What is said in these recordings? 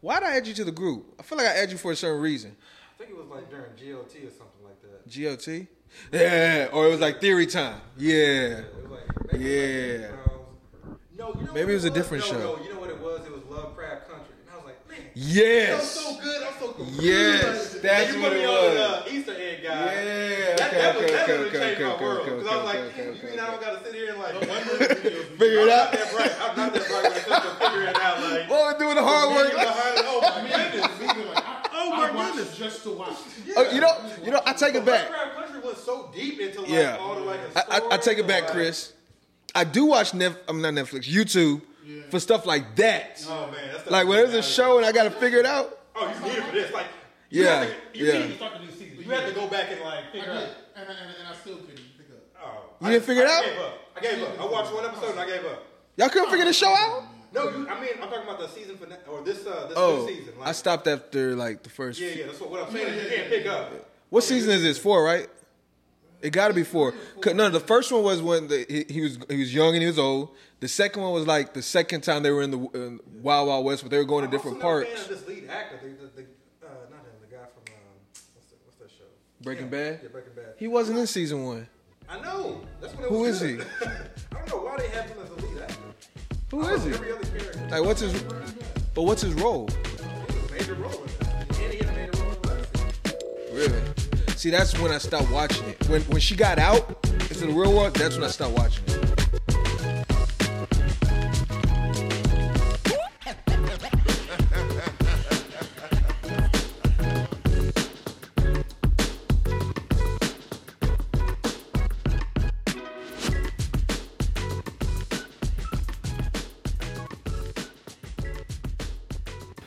Why'd I add you to the group? I feel like I added you for a certain reason. I think it was like during GOT or something like that. GOT? Yeah, or it was like theory time. Yeah. It was like, maybe Yeah. like, um, no, you know Maybe it was a different no, show. No, you know what it was? It was Lovecraft Country, and I was like, man, Yes. that was so good. I'm so confused. Yes, And that's you what put me on the uh, Easter egg guy. Yeah, That, okay, that was okay, that okay, would okay, change my okay, world okay, because I was okay, like, okay, you okay, mean I don't gotta sit here and like Figure it I'm out. Not that bright. I'm not that bright when it comes to figuring it out. Like, Oh, doing the hard work. behind it. Oh my goodness. oh my I goodness. just to watch. Oh, you know, you know, I take it back. Lovecraft Country was so deep into like Yeah, all the like. I, I, I take it back, like, Chris. I do watch Nef. I'm not Netflix, YouTube for stuff like that. Oh man, that's the- Like when there's a show and I got to figure it out. Oh, you need it for this. Like, you Yeah, have to, you yeah. Need, Start the new season. you have to go back and like figure out. and, and, and I still couldn't pick up. Oh, You didn't figure it I out? Gave up. I gave up. I watched one episode and I gave up. Y'all couldn't figure the show out. No, you, I mean I'm talking about the season finale or this uh this Oh, season. Like, I stopped after like the first. Yeah, yeah. That's what, what I'm saying. is you can't pick up. What season is this? Four, right? It got to be four. 'Cause- No, the first one was when the, he, he was he was young and he was old. The second one was like the second time they were in the uh, Wild Wild West, but they were going to I'm different also not parks. fan of this lead actor. The, the, the, uh, not him. The guy from um, what's, the, what's that show? Breaking Yeah, Bad? Yeah, Breaking Bad. He wasn't in season one. I know. That's what it Who was is good. I don't know why they have him as the lead actor. Who I he? Like what's his? But what's his role? He was a major role. And he had a major role in the last. Really? See, that's when I stopped watching it. When when she got out into the real world, that's when I stopped watching it.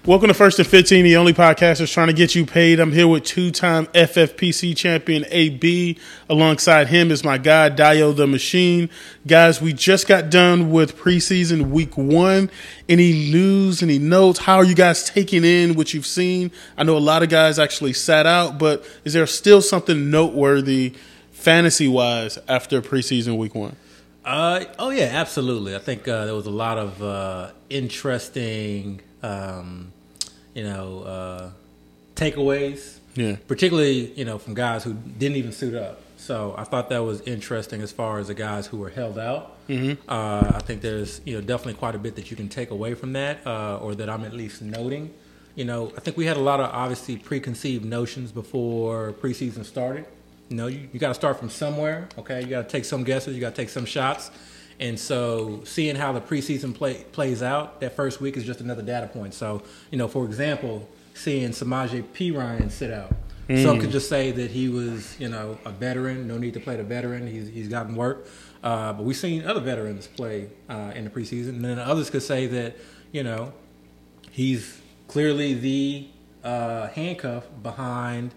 Welcome to First and 15, the only podcast that's trying to get you paid. I'm here with two time FFPC champion AB. Alongside him is my guy, Dio the Machine. Guys, we just got done with preseason week one. Any news, any notes? How are you guys taking in what you've seen? I know a lot of guys actually sat out, but is there still something noteworthy fantasy wise after preseason week one? Uh, oh yeah, absolutely. I think uh, there was a lot of uh, interesting, um, you know, uh, takeaways. Yeah. Particularly, you know, from guys who didn't even suit up. So I thought that was interesting as far as the guys who were held out. Mm-hmm. Uh, I think there's, you know, definitely quite a bit that you can take away from that, uh, or that I'm at least noting. You know, I think we had a lot of obviously preconceived notions before preseason started. You know, you, you got to start from somewhere. Okay, you got to take some guesses. You got to take some shots. And so, seeing how the preseason play, plays out, that first week is just another data point. So, you know, for example, seeing Samaje Perine sit out, some could just say that he was, you know, a veteran. No need to play the veteran. He's he's gotten work. Uh, but we've seen other veterans play uh, in the preseason, and then others could say that, you know, he's clearly the uh, handcuff behind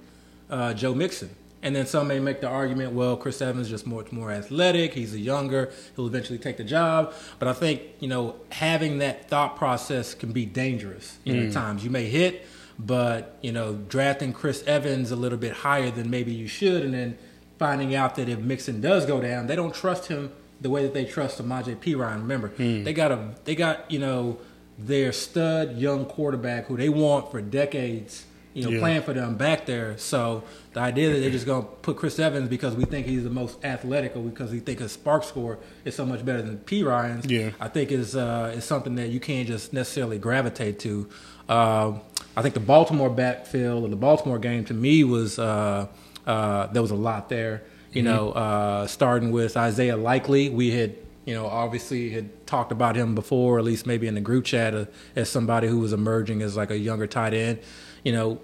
uh, Joe Mixon. And then some may make the argument, well, Chris Evans is just more more athletic. He's a younger. He'll eventually take the job. But I think you know having that thought process can be dangerous. You know, at mm. times you may hit, but you know drafting Chris Evans a little bit higher than maybe you should, and then finding out that if Mixon does go down, they don't trust him the way that they trust Samaje Perine. Remember, hmm. they got a they got you know their stud young quarterback who they want for decades. You know, Yeah. playing for them back there. So the idea that they're just going to put Chris Evans because we think he's the most athletic or because we think his spark score is so much better than Perine's, Yeah. I think is uh, is something that you can't just necessarily gravitate to. Um I think the Baltimore backfield or the Baltimore game to me was uh, uh, there was a lot there. You know, uh, starting with Isaiah Likely, we had you know obviously had talked about him before, at least maybe in the group chat uh, as somebody who was emerging as like a younger tight end. You know,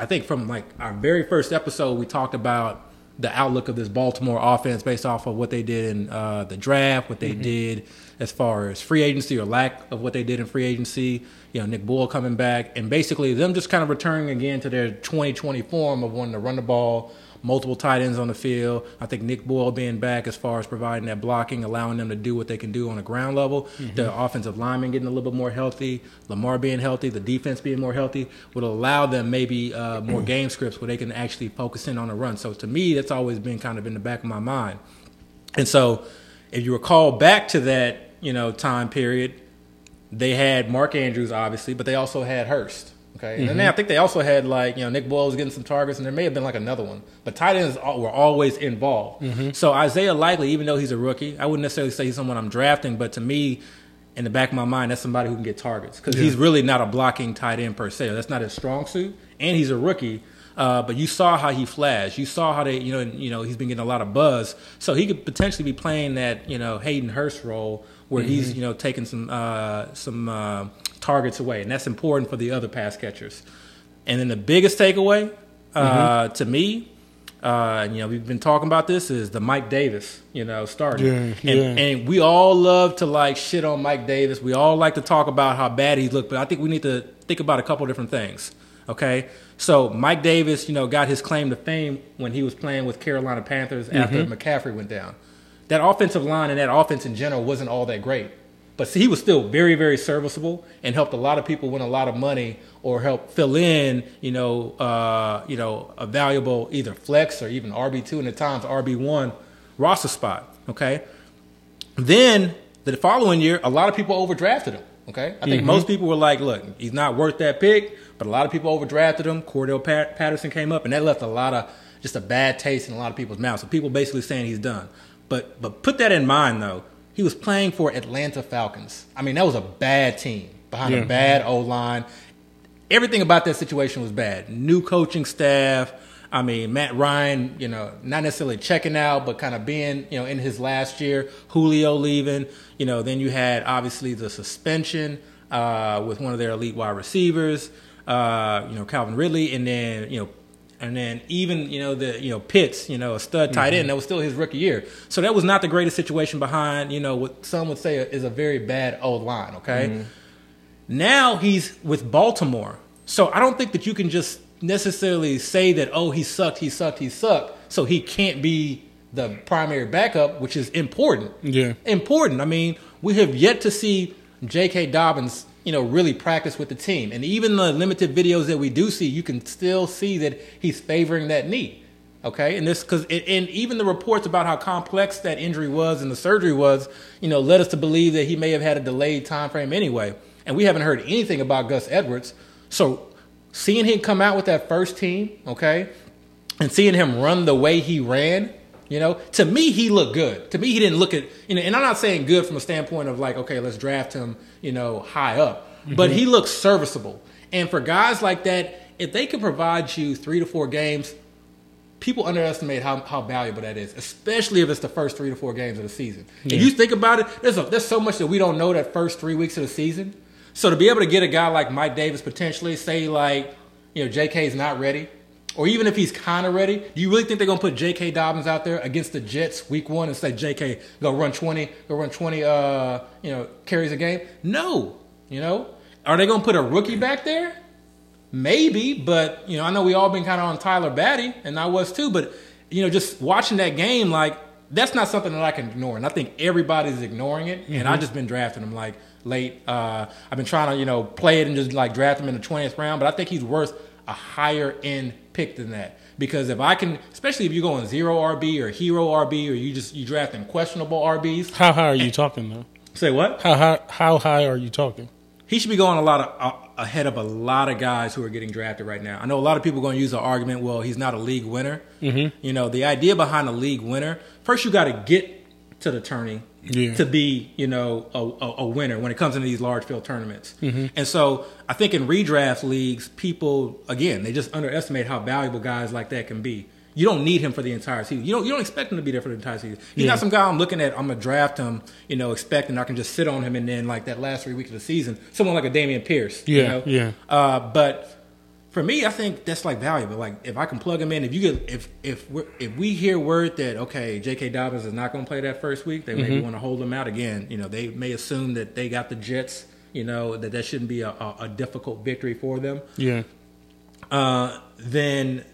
I think from like our very first episode, we talked about the outlook of this Baltimore offense based off of what they did in uh, the draft, what they did as far as free agency or lack of what they did in free agency. You know, Nick Boyle coming back, and basically them just kind of returning again to their 2020 form of wanting to run the ball, multiple tight ends on the field. I think Nick Boyle being back as far as providing that blocking, allowing them to do what they can do on the ground level. The offensive lineman getting a little bit more healthy, Lamar being healthy, the defense being more healthy would allow them maybe uh, more game scripts where they can actually focus in on the run. So to me, that's always been kind of in the back of my mind. And so, if you recall back to that, you know, time period, they had Mark Andrews, obviously, but they also had Hurst. Okay, and then I think they also had like you know Nick Boyle was getting some targets, and there may have been like another one. But tight ends were always involved. So Isaiah Likely, even though he's a rookie, I wouldn't necessarily say he's someone I'm drafting, but to me, in the back of my mind, that's somebody who can get targets because he's really not a blocking tight end per se. That's not his strong suit, and he's a rookie. Uh, but you saw how he flashed. You saw how they, you know, you know, he's been getting a lot of buzz. So he could potentially be playing that, you know, Hayden Hurst role where he's, you know, taking some uh, some uh, targets away, and that's important for the other pass catchers. And then the biggest takeaway uh, to me, uh, you know, we've been talking about this is the Mike Davis, you know, starting. Yeah, and, yeah. and we all love to like shit on Mike Davis. We all like to talk about how bad he's looked, but I think we need to think about a couple different things. Okay, so Mike Davis, you know, got his claim to fame when he was playing with Carolina Panthers after McCaffrey went down. That offensive line and that offense in general wasn't all that great, but see, he was still very, very serviceable and helped a lot of people win a lot of money or help fill in, you know, uh, you know, a valuable either flex or even RB two and at times RB one roster spot. Okay, then the following year, a lot of people overdrafted him. Okay, I think most people were like, "Look, he's not worth that pick," but a lot of people overdrafted him. Cordarrelle Pat- Patterson came up, and that left a lot of just a bad taste in a lot of people's mouths. So people basically saying he's done. But but put that in mind though, he was playing for Atlanta Falcons. I mean, that was a bad team behind Yeah. a bad O line. Everything about that situation was bad. New coaching staff. I mean, Matt Ryan, you know, not necessarily checking out, but kind of being, you know, in his last year. Julio leaving. You know, then you had obviously the suspension uh, with one of their elite wide receivers. Uh, you know, Calvin Ridley, and then you know, and then even you know the you know Pitts, you know, a stud tight end. Mm-hmm. That was still his rookie year. So that was not the greatest situation behind, you know, what some would say is a very bad old line. Okay. Mm-hmm. Now he's with Baltimore. So I don't think that you can just necessarily say that, oh, he sucked, he sucked, he sucked. So he can't be the primary backup, which is important. Yeah. Important. I mean, we have yet to see J.K. Dobbins, you know, really practice with the team. And even the limited videos that we do see, you can still see that he's favoring that knee. Okay, and this because and even the reports about how complex that injury was and the surgery was, you know, led us to believe that he may have had a delayed time frame anyway. And we haven't heard anything about Gus Edwards. So seeing him come out with that first team, okay, and seeing him run the way he ran, you know, to me he looked good. To me he didn't look at you know, and I'm not saying good from a standpoint of like, okay, let's draft him, you know, high up, but mm-hmm. he looks serviceable. And for guys like that, if they can provide you three to four games, people underestimate how, how valuable that is, especially if it's the first three to four games of the season. And you think about it, there's a, there's so much that we don't know that first three weeks of the season. So to be able to get a guy like Mike Davis potentially, say like, you know, J.K. is not ready, or even if he's kind of ready, do you really think they're gonna put J.K. Dobbins out there against the Jets week one and say J.K. go run twenty, go run twenty, uh, you know, carries a game? No, you know, are they gonna put a rookie back there? Maybe, but you know, I know we all been kind of on Tyler Badie, and I was too. But you know, just watching that game, like that's not something that I can ignore, and I think everybody's ignoring it. And I've just been drafting him like late. Uh, I've been trying to you know play it and just like draft him in the twentieth round, but I think he's worth a higher end pick than that. Because if I can, especially if you're going zero RB or hero RB, or you just you drafting questionable RBs, How high are you talking though? say what? How high? How high are you talking? he should be going a lot of uh, ahead of a lot of guys who are getting drafted right now. I know a lot of people are going to use the argument, well, he's not a league winner. Mm-hmm. You know, the idea behind a league winner, first you got to get to the tourney Yeah. to be, you know, a, a, a winner when it comes into these large field tournaments. And so I think in redraft leagues, people again they just underestimate how valuable guys like that can be. You don't need him for the entire season. You don't. You don't expect him to be there for the entire season. He's Yeah. not some guy I'm looking at. I'm gonna draft him. You know, expecting I can just sit on him and then like that last three weeks of the season, someone like a Dameon Pierce. you Yeah, know? yeah. Uh, but for me, I think that's like valuable. Like if I can plug him in, if you get if if we if we hear word that okay, J.K. Dobbins is not going to play that first week, they Mm-hmm. maybe want to hold him out again. You know, they may assume that they got the Jets. You know that that shouldn't be a, a, a difficult victory for them. Yeah. Uh, then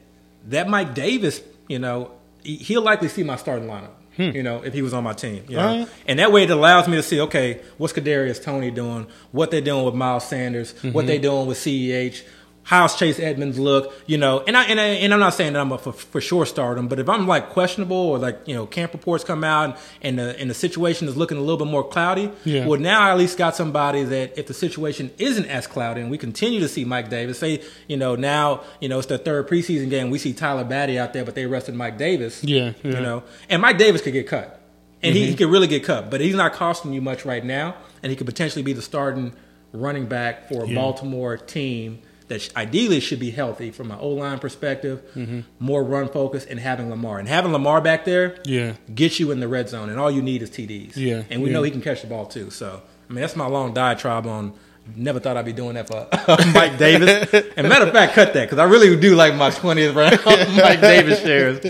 that Mike Davis, you know, he- he'll likely see my starting lineup. You know, if he was on my team, you know, Alright. and that way it allows me to see, okay, what's Kadarius Toney doing? What they're doing with Miles Sanders? What they're doing with Ceh? How's Chase Edmonds look? You know, and I and, I, and I'm not saying that I'm a for, for sure start him, but if I'm like questionable or like you know camp reports come out and the and the situation is looking a little bit more cloudy, Yeah. well now I at least got somebody that if the situation isn't as cloudy and we continue to see Mike Davis, say you know now you know it's the third preseason game, we see Tyler Badie out there, but they arrested Mike Davis. Yeah, yeah. you know, and Mike Davis could get cut. And he, he could really get cut, but he's not costing you much right now, and he could potentially be the starting running back for a Yeah. Baltimore team that ideally should be healthy from an O line perspective, Mm-hmm. more run focus, and having Lamar. And having Lamar back there Yeah. gets you in the red zone, and all you need is TDs. Yeah, and we yeah. know he can catch the ball too. So, I mean, that's my long diatribe on. Never thought I'd be doing that for Mike Davis. And matter of fact, cut that because I really do like my twentieth round Mike Davis shares.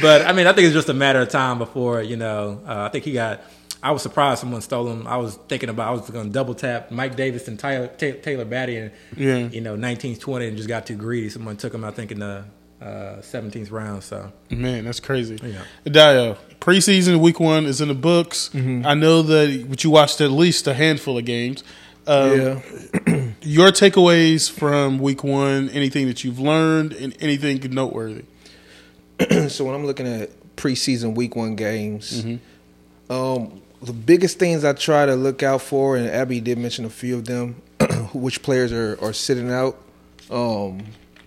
But I mean, I think it's just a matter of time before you know. Uh, I think he got. I was surprised someone stole him. I was thinking about I was going to double tap Mike Davis and Tyler, Ta- Taylor Badie and Yeah. you know 19th, 20 and just got too greedy. Someone took him, I think, in the uh, 17th round. So Man, that's crazy. Yeah. Dio, preseason week one is in the books. I know that but you watched at least a handful of games. Um, yeah. Your takeaways from week one, anything that you've learned, and anything noteworthy. so when I'm looking at preseason week one games, um, the biggest things I try to look out for, and Abby did mention a few of them, which players are, are sitting out, um,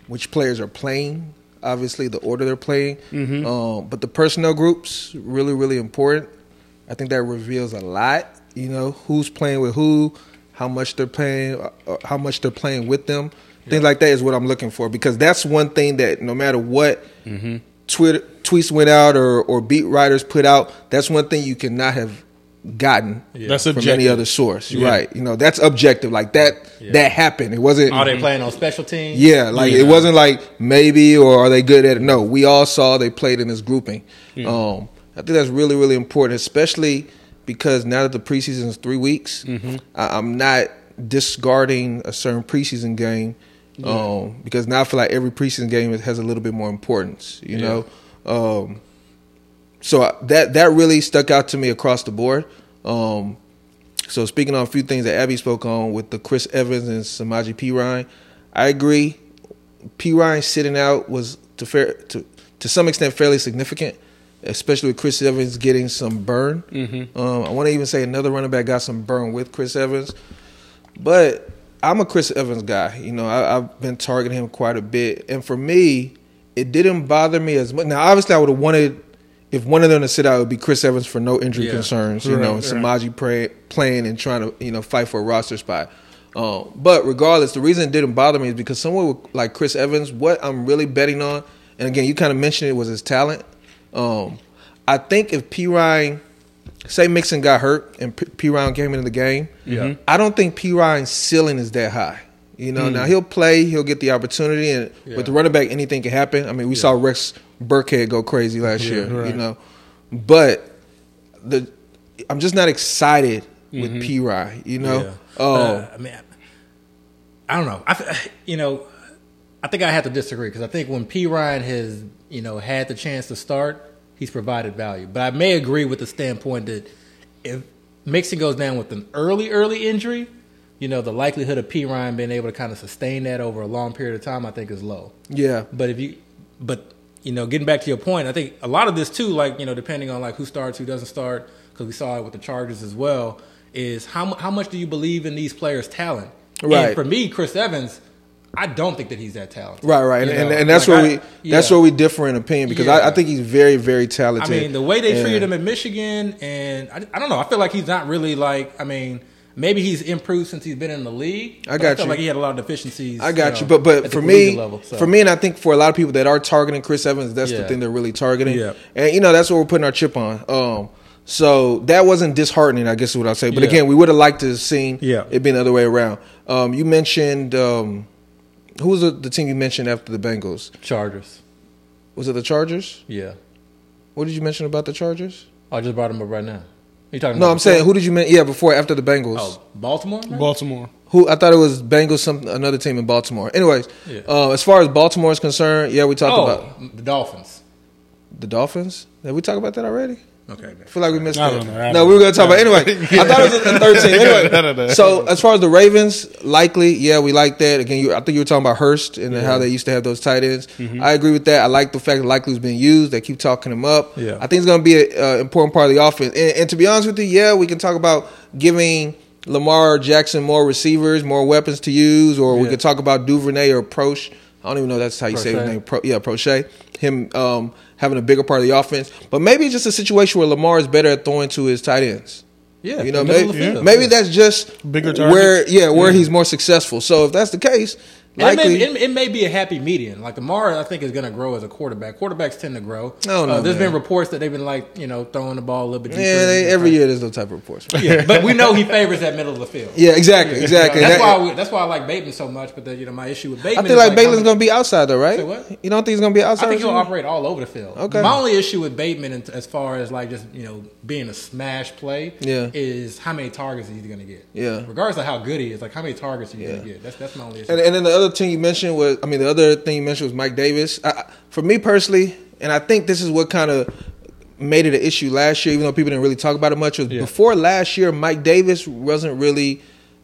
which players are playing, obviously the order they're playing, um, but the personnel groups really really important. I think that reveals a lot. You know who's playing with who, how much they're playing, uh, uh, how much they're playing with them. Things like that is what I'm looking for because that's one thing that no matter what Twitter tweets went out or, or beat writers put out, that's one thing you cannot have gotten yeah. That's from objective. any other source. Yeah. Right. You know, that's objective. Like that Yeah. that happened. It wasn't are they playing on special teams? yeah, like Yeah. it wasn't like maybe or are they good at it? No, we all saw they played in this grouping. Um, I think that's really really important, especially because now that the preseason is three weeks, I, I'm not discarding a certain preseason game um, because now I feel like every preseason game has a little bit more importance. You know, um, so I- that that really stuck out to me across the board. Um, so speaking on a few things that Abby spoke on with the Chris Evans and Samaje Perine, I agree. Perine sitting out was to fair to to some extent fairly significant, especially with Chris Evans getting some burn. Mm-hmm. Um, I want to even say another running back got some burn with Chris Evans, but I'm a Chris Evans guy. You know, I, I've been targeting him quite a bit, and for me, it didn't bother me as much. Now, obviously, I would have wanted if one of them to sit out, it would be Chris Evans for no injury Yeah. concerns. You Right, know, and right. Samaji pray, playing and trying to you know fight for a roster spot. Um, but regardless, the reason it didn't bother me is because someone like Chris Evans, what I'm really betting on, and again, you kind of mentioned it was his talent. Um, I think if Perine, say Mixon got hurt and P, Perine came into the game, Yeah. I don't think Perine's ceiling is that high. You know, now he'll play, he'll get the opportunity, and Yeah. with the running back, anything can happen. I mean, we saw Rex Burkhead go crazy last year. right. You know, but the I'm just not excited with Perine. You know, Yeah. oh Uh, I mean, I don't know. I, you know, I think I have to disagree because I think when Perine has, you know, had the chance to start, he's provided value. But I may agree with the standpoint that if Mixon goes down with an early, early injury, you know, the likelihood of Perine being able to kind of sustain that over a long period of time, I think, is low. yeah, But if you, but you know, getting back to your point, I think a lot of this too, like you know, depending on like who starts, who doesn't start, because we saw it with the Chargers as well, is how how much do you believe in these players' talent? Right. And for me, Chris Evans, I don't think that he's that talented. right, right, You and, and that's like, where I- we that's where we differ in opinion because I, I think he's very very talented. I mean, the way they treated him at Michigan, and I, I don't know. I feel like he's not really like. I mean, maybe he's improved since he's been in the league. I got I you. like he had a lot of deficiencies. I got know, you, but but for me, level, so. for me, and I think for a lot of people that are targeting Chris Evans, that's the thing they're really targeting. Yeah. And you know that's what we're putting our chip on. Um, so that wasn't disheartening, I guess is what I'll say. But Yeah. again, we would have liked to have seen Yeah. it being the other way around. Um, you mentioned um, who was the, the team you mentioned after the Bengals? Chargers. Was it the Chargers? Yeah. What did you mention about the Chargers? I just brought them up right now. You talking? No, I'm saying who did you mean? Yeah, before after the Bengals. Oh, Baltimore. man? Baltimore. Who I thought it was Bengals, some another team in Baltimore. Anyways, Yeah. uh, as far as Baltimore is concerned, yeah, we talked oh, about the Dolphins. the Dolphins. Did we talk about that already? Okay. I feel like we missed I that. don't know. I no, we were going to talk about anyway. I thought it was a thirteen. I don't know. Anyway, so as far as the Ravens, likely, yeah, we like that. Again, you, I think you were talking about Hurst and how they used to have those tight ends. Mm-hmm. I agree with that. I like the fact that likely was being used. They keep talking him up. Yeah. I think it's going to be an uh, important part of the offense. And, and to be honest with you, yeah, we can talk about giving Lamar Jackson more receivers, more weapons to use, or we could talk about Duvernay or Proche. I don't even know that's how you say his name. Pro, yeah, Prochet. Him um, having a bigger part of the offense, but maybe it's just a situation where Lamar is better at throwing to his tight ends. Yeah, You know, maybe, field. maybe that's just Bigger where, yeah, where he's more successful. So if that's the case, And it, may, it, it may be a happy median. Like Lamar, I think is going to grow as a quarterback. Quarterbacks tend to grow. Oh, no, uh, there's man. been reports that they've been like you know throwing the ball a little bit. Yeah, they, every year there's those type of reports. Yeah, Yeah, but we know he favors that middle of the field. Yeah, exactly, exactly. That's That- why we, that's why I like Bateman so much. But the, you know my issue with Bateman I think is like Bateman's going to be outside though, right? Say what? You don't think he's going to be outside? I think he'll operate all over the field. Okay. My only issue with Bateman, as far as like just you know being a smash play, Yeah. is how many targets he's going to get. Yeah. Regardless of how good he is, like how many targets are he's going to get. That's that's my only issue. And, and then the other thing you mentioned was, I mean, the other thing you mentioned was Mike Davis. I, for me personally, and I think this is what kind of made it an issue last year, even though people didn't really talk about it much. Was Yeah. before last year, Mike Davis wasn't really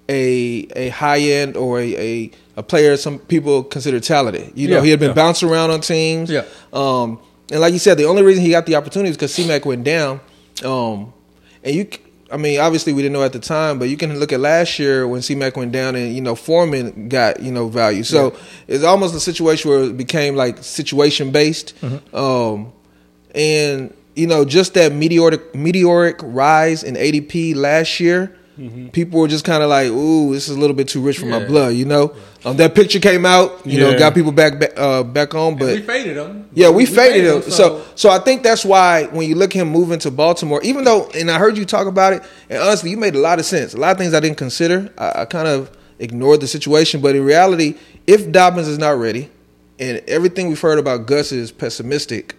a a high end or a, a a player some people consider talented. You know, Yeah, he had been yeah. bouncing around on teams. Yeah. Um, and like you said, the only reason he got the opportunity is because C-Mac went down. Um, and you, c- I mean, obviously we didn't know at the time, but you can look at last year when C-Mac went down and, you know, Foreman got, you know, value. So it's almost a situation where it became like situation based. Um, and, you know, just that meteoric, meteoric rise in ADP last year, people were just kind of like, ooh, this is a little bit too rich for my blood, you know? Um, that picture came out, you know, got people back, back, uh, back on, but. we faded him. Yeah, we, faded him. So, so I think that's why when you look at him moving to Baltimore, even though, and I heard you talk about it, and honestly, you made a lot of sense. A lot of things I didn't consider. I, I kind of ignored the situation, but in reality, if Dobbins is not ready, and everything we've heard about Gus is pessimistic,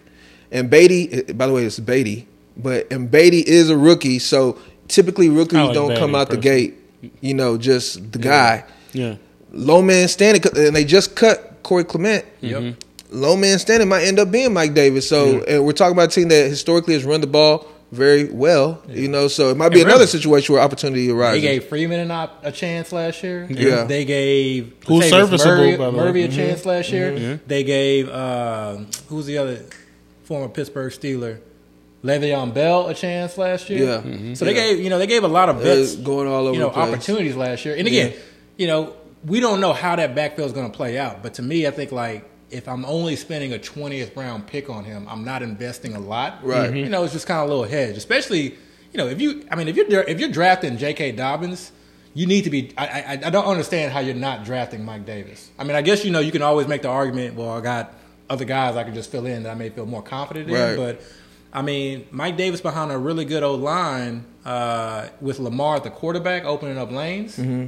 and Beatty, eh, by the way, it's Beatty, but and Beatty is a rookie, so typically rookies like don't come Beatty out the gate, you know, just the guy. Yeah. Low man standing, and they just cut Corey Clement Yep. low man standing might end up being Mike Davis. So, and we're talking about a team that historically has run the ball very well. You know, so it might be And another really, situation where opportunity arises. They arises. gave Freeman an op- a chance last year. Yeah. They gave Who's Latavius serviceable, Murray, by the way. Murray a Mhm. chance last year. Yeah. They gave uh, who's the other former Pittsburgh Steeler, Le'Veon Bell a chance last year. Yeah. Mm-hmm. So they Yeah. gave you know they gave a lot of vets going all over you know the place. opportunities last year. And again, you know we don't know how that backfield is going to play out. But to me, I think like. If I'm only spending a 20th round pick on him, I'm not investing a lot. Right. You know, it's just kind of a little hedge, especially you know if you. I mean, if you're if you're drafting J.K. Dobbins, you need to be. I, I I don't understand how you're not drafting Mike Davis. I mean, I guess you know you can always make the argument. Well, I got other guys I can just fill in that I may feel more confident in. But I mean, Mike Davis behind a really good old line uh, with Lamar at the quarterback, opening up lanes. Mm-hmm.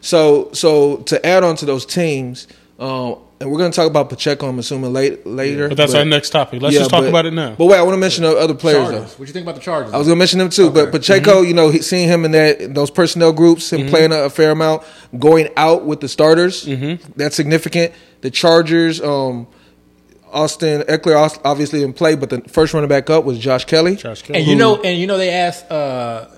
So, so to add on to those teams, um, and we're going to talk about Pacheco. I'm assuming late, later. But that's our next topic. Let's yeah, just talk but- about it now. But wait, I want to mention the other players Chargers. though. What you think about the Chargers? I was gonna mention them too, but Okay. Pacheco, you know, he, seeing him in that those personnel groups, him playing a, a fair amount, going out with the starters, that's significant. The Chargers, um, Austin Ekeler obviously didn't play, but the first running back up was Josh Kelley. Josh Kelley. And you know, and you know, they asked uh,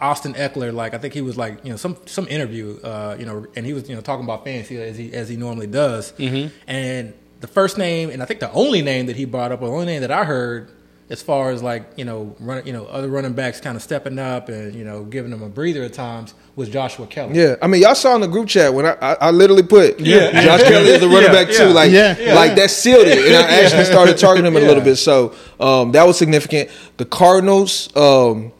Austin Ekeler, like I think he was like, you know, some some interview, uh, you know, and he was you know talking about fantasy as he as he normally does. Mm-hmm. And the first name, and I think the only name that he brought up, or the only name that I heard, as far as like you know, run, you know, other running backs kind of stepping up and you know giving them a breather at times, was Joshua Kelley. Yeah, I mean, y'all saw in the group chat when I, I, I literally put Yeah. Josh Kelley is the running Yeah, back too. yeah. Like, Yeah, yeah. like that sealed it, and I actually started targeting him a Yeah. little bit. So um, that was significant. The Cardinals, um,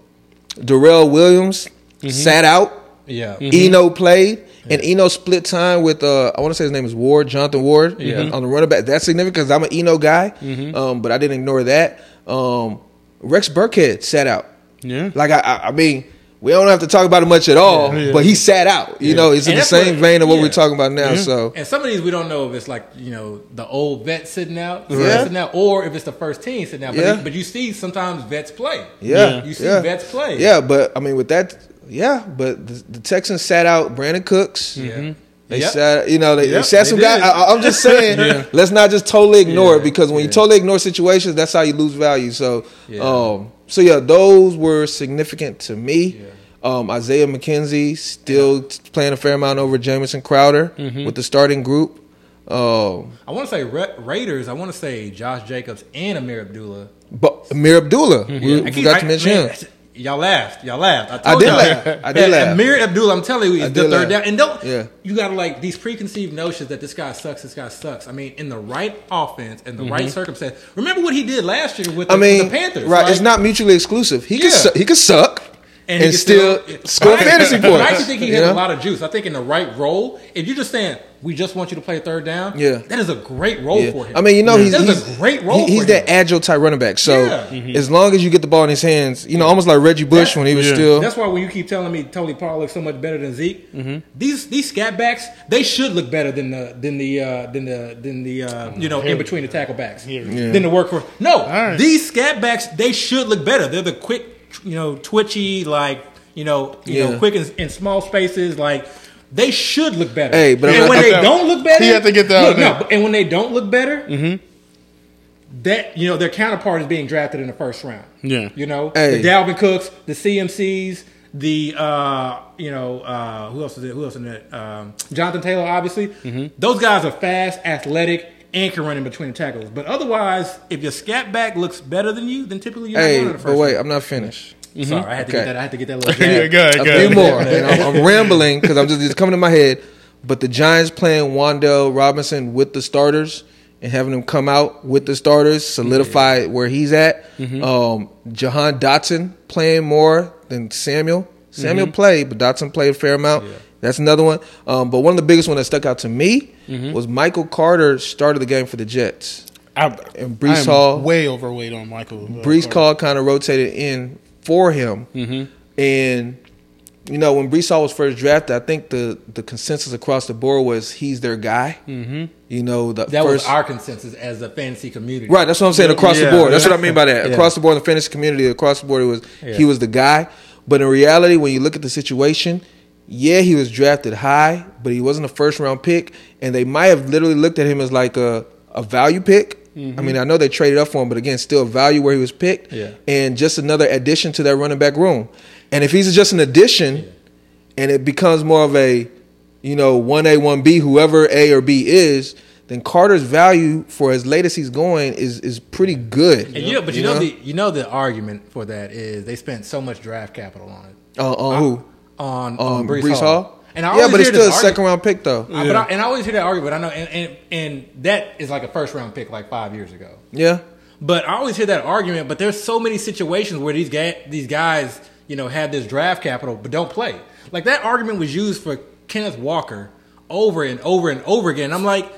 Darrel Williams sat out. Yeah. Eno played, and Eno split time with uh, I want to say his name is Ward, Jonathan Ward, Yeah. on the running back. That's significant because I'm an Eno guy, um, but I didn't ignore that. Um, Rex Burkhead sat out. Yeah. Like I, I, I mean, we don't have to talk about it much at all, Yeah. but he sat out. You know, it's in the same what- vein of what yeah. we're talking about now. So And some of these we don't know if it's like you know the old vet sitting out, Yeah. sitting out, or if it's the first team sitting out. But, Yeah. but you see sometimes vets play. yeah, You see yeah. vets play. Yeah, but I mean, with that, yeah, but the, the Texans sat out Brandin Cooks. Yeah. They Yep. sat, you know, they, they Yep, sat they some did. guys. I, I'm just saying, let's not just totally ignore Yeah, it because when you totally ignore situations, that's how you lose value. So, Yeah. um, so yeah, those were significant to me. Um, Isaiah McKenzie still t- playing a fair amount over Jamison Crowder Mm-hmm. with the starting group. Um, I want to say Ra- Raiders. I want to say Josh Jacobs and Ameer Abdullah. but Ameer Abdullah, we Mm-hmm. I keep- forgot I- to mention man, him. Y'all laughed. Y'all laughed. I, I did y'all. laugh. I did And laugh. Ameer Abdullah, I'm telling you, is the third laugh. down. And don't Yeah. you got to like these preconceived notions that this guy sucks. This guy sucks. I mean, in the right offense and the right circumstance. Remember what he did last year with the, Mm-hmm. I mean, the Panthers, right? It's not mutually exclusive. He could su- he could suck and, he can still, score fantasy points. I actually think he you has know? a lot of juice. I think in the right role, if you're just saying we just want you to play third down, Yeah. that is a great role Yeah. for him. I mean, you know, he's, That is he's a great role. he- he's for that him. agile type running back. So Yeah. Mhm. as long as you get the ball in his hands, you know, almost like Reggie Bush when he was Yeah. still. That's why when you keep telling me Tony Pollard looks so much better than Zeke, Mm-hmm. these these scat backs they should look better than the than the uh, than the than the uh, you know in between the tackle backs Yeah. than the workhorse. No, right. these scat backs they should look better. They're the quick, you know, twitchy like you know you Yeah. know quick in, in small spaces like. They should look better. Hey, but I'm and not- when they I- don't look better, He had to get that look, out no, but- and when they don't look better, mm-hmm that you know their counterpart is being drafted in the first round. Yeah. you know Hey. the Dalvin Cooks, the CMCs, the uh, you know uh, who else is it? Who else in that? Um, Jonathan Taylor, obviously. Mm-hmm. Those guys are fast, athletic, and can run in between the tackles. But otherwise, if your scat back looks better than you, then typically you're not hey, going in the but first. wait, round. I'm not finished. Mm-hmm. Sorry, I had to Okay. get that. I had to get that little. Yeah, jab. go ahead, a go few more. I'm, I'm rambling because I'm just it's coming to my head. But the Giants playing Wan'Dale Robinson with the starters and having him come out with the starters solidify where he's at. Mm-hmm. Um, Jahan Dotson playing more than Samuel. Samuel mm-hmm. played, but Dotson played a fair amount. That's another one. Um, but one of the biggest one that stuck out to me was Michael Carter started the game for the Jets. I, And Breece I am Hall- way overweight on Michael. uh, Breece Carter. Hall kind of rotated in for him, and you know when Breece Hall was first drafted, I think the the consensus across the board was he's their guy. Mm-hmm. You know the That first was our consensus as a fantasy community. right. That's what I'm saying across Yeah. the board. That's what I mean by that. Yeah. Across the board in the fantasy community, across the board, it was Yeah. he was the guy. But in reality, when you look at the situation. Yeah, he was drafted high, but he wasn't a first round pick, and they might have literally looked at him as like a, a value pick. I mean, I know they traded up for him, but again, still value where he was picked Yeah. and just another addition to that running back room. And if he's just an addition, and it becomes more of a, you know, one A, one B, whoever A or B is, then Carter's value for as late as he's going is is pretty good. And you know, but you, know, the you know the argument for that is they spent so much draft capital on it. Uh, on who? On, on Breece, Breece Hall. Hall. And I yeah, but it's still a argument- second round pick though. Uh, but I, and I always hear that argument. I know, and, and and that is like a first round pick, like five years ago. Yeah, But I always hear that argument. But there's so many situations where these guys, these guys, you know, have this draft capital but don't play. Like that argument was used for Kenneth Walker over and over and over again. I'm like,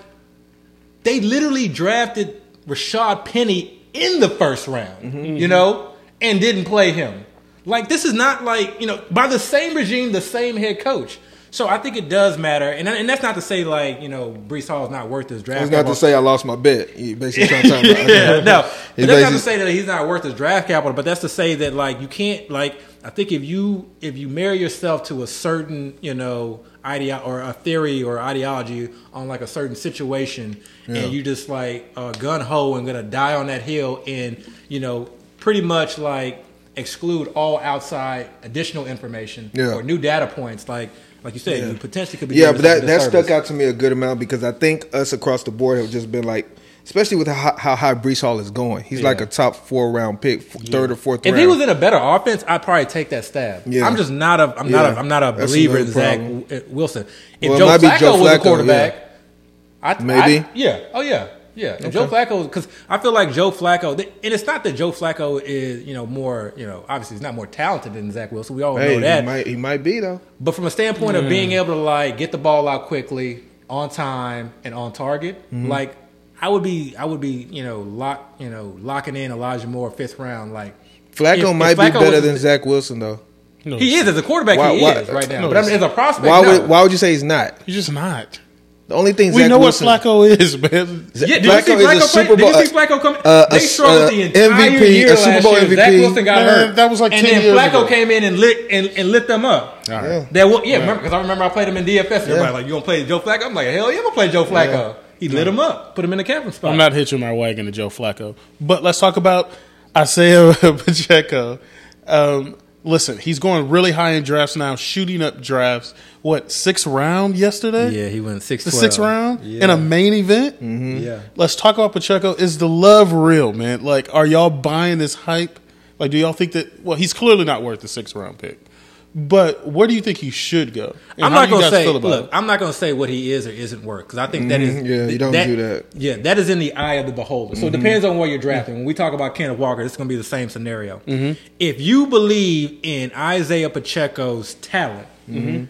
they literally drafted Rashaad Penny in the first round, you know, and didn't play him. Like this is not like you know by the same regime, the same head coach. So I think it does matter, and and that's not to say like you know Breece Hall is not worth his draft. it's not capital. to say I lost my bet. You basically trying to talk about. yeah, no. He that's not to say that he's not worth his draft capital, but that's to say that like you can't like I think if you if you marry yourself to a certain you know idea or a theory or ideology on like a certain situation, and you just like uh, gun ho and gonna die on that hill, and you know pretty much like exclude all outside additional information Yeah. or new data points, like like you said, you potentially could be Yeah, but that that stuck out to me a good amount because I think us across the board have just been like, especially with how, how high Breece Hall is going. He's like a top four round pick, third or fourth If round. he was in a better offense, I'd probably take that stab. Yeah. I'm just not a I'm not a I'm not a That's believer in Zach problem. Wilson. If Well, Joe Flacco, Joe was Flacco, a quarterback, I Maybe. I, yeah. Oh yeah. Yeah. And Joe Flacco because I feel like Joe Flacco and it's not that Joe Flacco is, you know, more, you know, obviously he's not more talented than Zach Wilson. We all hey, know that. he might he might be though. But from a standpoint of being able to like get the ball out quickly, on time, and on target, Mm-hmm. like I would be, I would be, you know, lock, you know, locking in Elijah Moore fifth round. Like Flacco if- if might Flacco be better was- than Zach Wilson though. No, he is as a quarterback. Why- he why- is right now. no, but I mean, as a prospect, Why no. would why would you say he's not? He's just not. The only thing We Zach know Wilson, what Flacco is, man. Yeah, did you see Flacco is a play? Super Bowl. Did you see Flacco come? uh, they a- struggled uh, the entire MVP, year a Super last Bowl year. Zach Wilson got Man, hurt. that was like and 10 then years Flacco ago. came in and lit and, and lit them up. All right. Yeah. That wa- yeah, remember because I remember I played him in DFS. And everybody like, you gonna play Joe Flacco? I'm like, hell yeah, I'm gonna play Joe Flacco. He lit him up, put him in the captain spot. I'm not hitching my wagon to Joe Flacco. But let's talk about Isaiah Pacheco. Um, listen, he's going really high in drafts now, shooting up drafts. What sixth round yesterday? Yeah, he went six. the sixth round yeah. in a main event. Mm-hmm. Yeah. Let's talk about Pacheco. Is the love real, man? Like, are y'all buying this hype? Like, do y'all think that? Well, he's clearly not worth the sixth round pick. But where do you think he should go? And I'm not gonna say. Look, it? I'm not gonna say what he is or isn't worth because I think that is Mhm, yeah, you don't do that. Yeah, that is in the eye of the beholder. So it mm-hmm. depends on where you're drafting. When we talk about Kenneth Walker, it's gonna be the same scenario. Mm-hmm. If you believe in Isaiah Pacheco's talent, mm-hmm.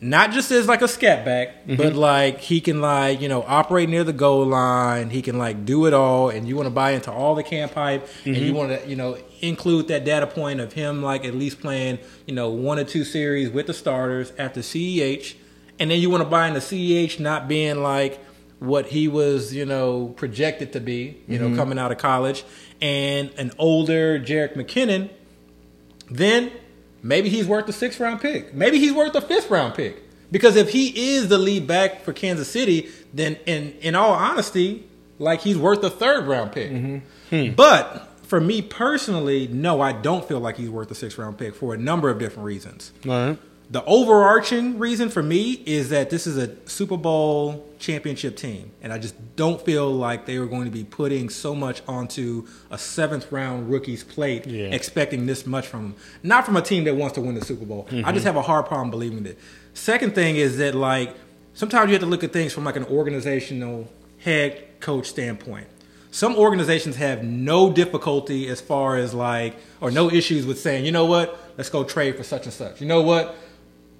not just as like a scat back, but like he can like you know operate near the goal line. He can like do it all, and you want to buy into all the camp hype, and you want to you know include that data point of him like at least playing you know one or two series with the starters after CEH, and then you want to buy into CEH not being like what he was you know projected to be, you know mm-hmm. coming out of college, and an older Jerick McKinnon then maybe he's worth a sixth round pick. Maybe he's worth a fifth round pick. Because if he is the lead back for Kansas City, then in in all honesty, like he's worth a third round pick. Mm-hmm. Hmm. But for me personally, no, I don't feel like he's worth a sixth round pick for a number of different reasons. All right. The overarching reason for me is that this is a Super Bowl championship team, and I just don't feel like they were going to be putting so much onto a seventh round rookie's plate, Yeah. expecting this much from them. Not from a team that wants to win the Super Bowl. I mm-hmm. just have a hard problem believing it. Second thing is that like sometimes you have to look at things from like an organizational head coach standpoint. Some organizations have no difficulty as far as like, or no issues with saying, you know what, let's go trade for such and such. You know what,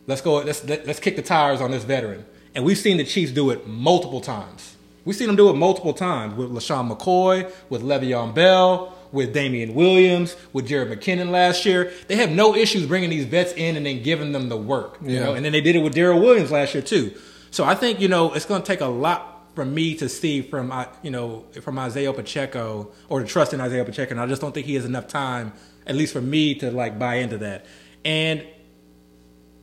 let's go, let's let, let's kick the tires on this veteran. And we've seen the Chiefs do it multiple times. We've seen them do it multiple times with LeSean McCoy, with Le'Veon Bell, with Damien Williams, with Jerick McKinnon last year. They have no issues bringing these vets in and then giving them the work. You Yeah. know, and then they did it with Darrel Williams last year too. So I think you know it's going to take a lot for me to see from you know from Isaiah Pacheco or to trust in Isaiah Pacheco. And I just don't think he has enough time, at least for me, to like buy into that. And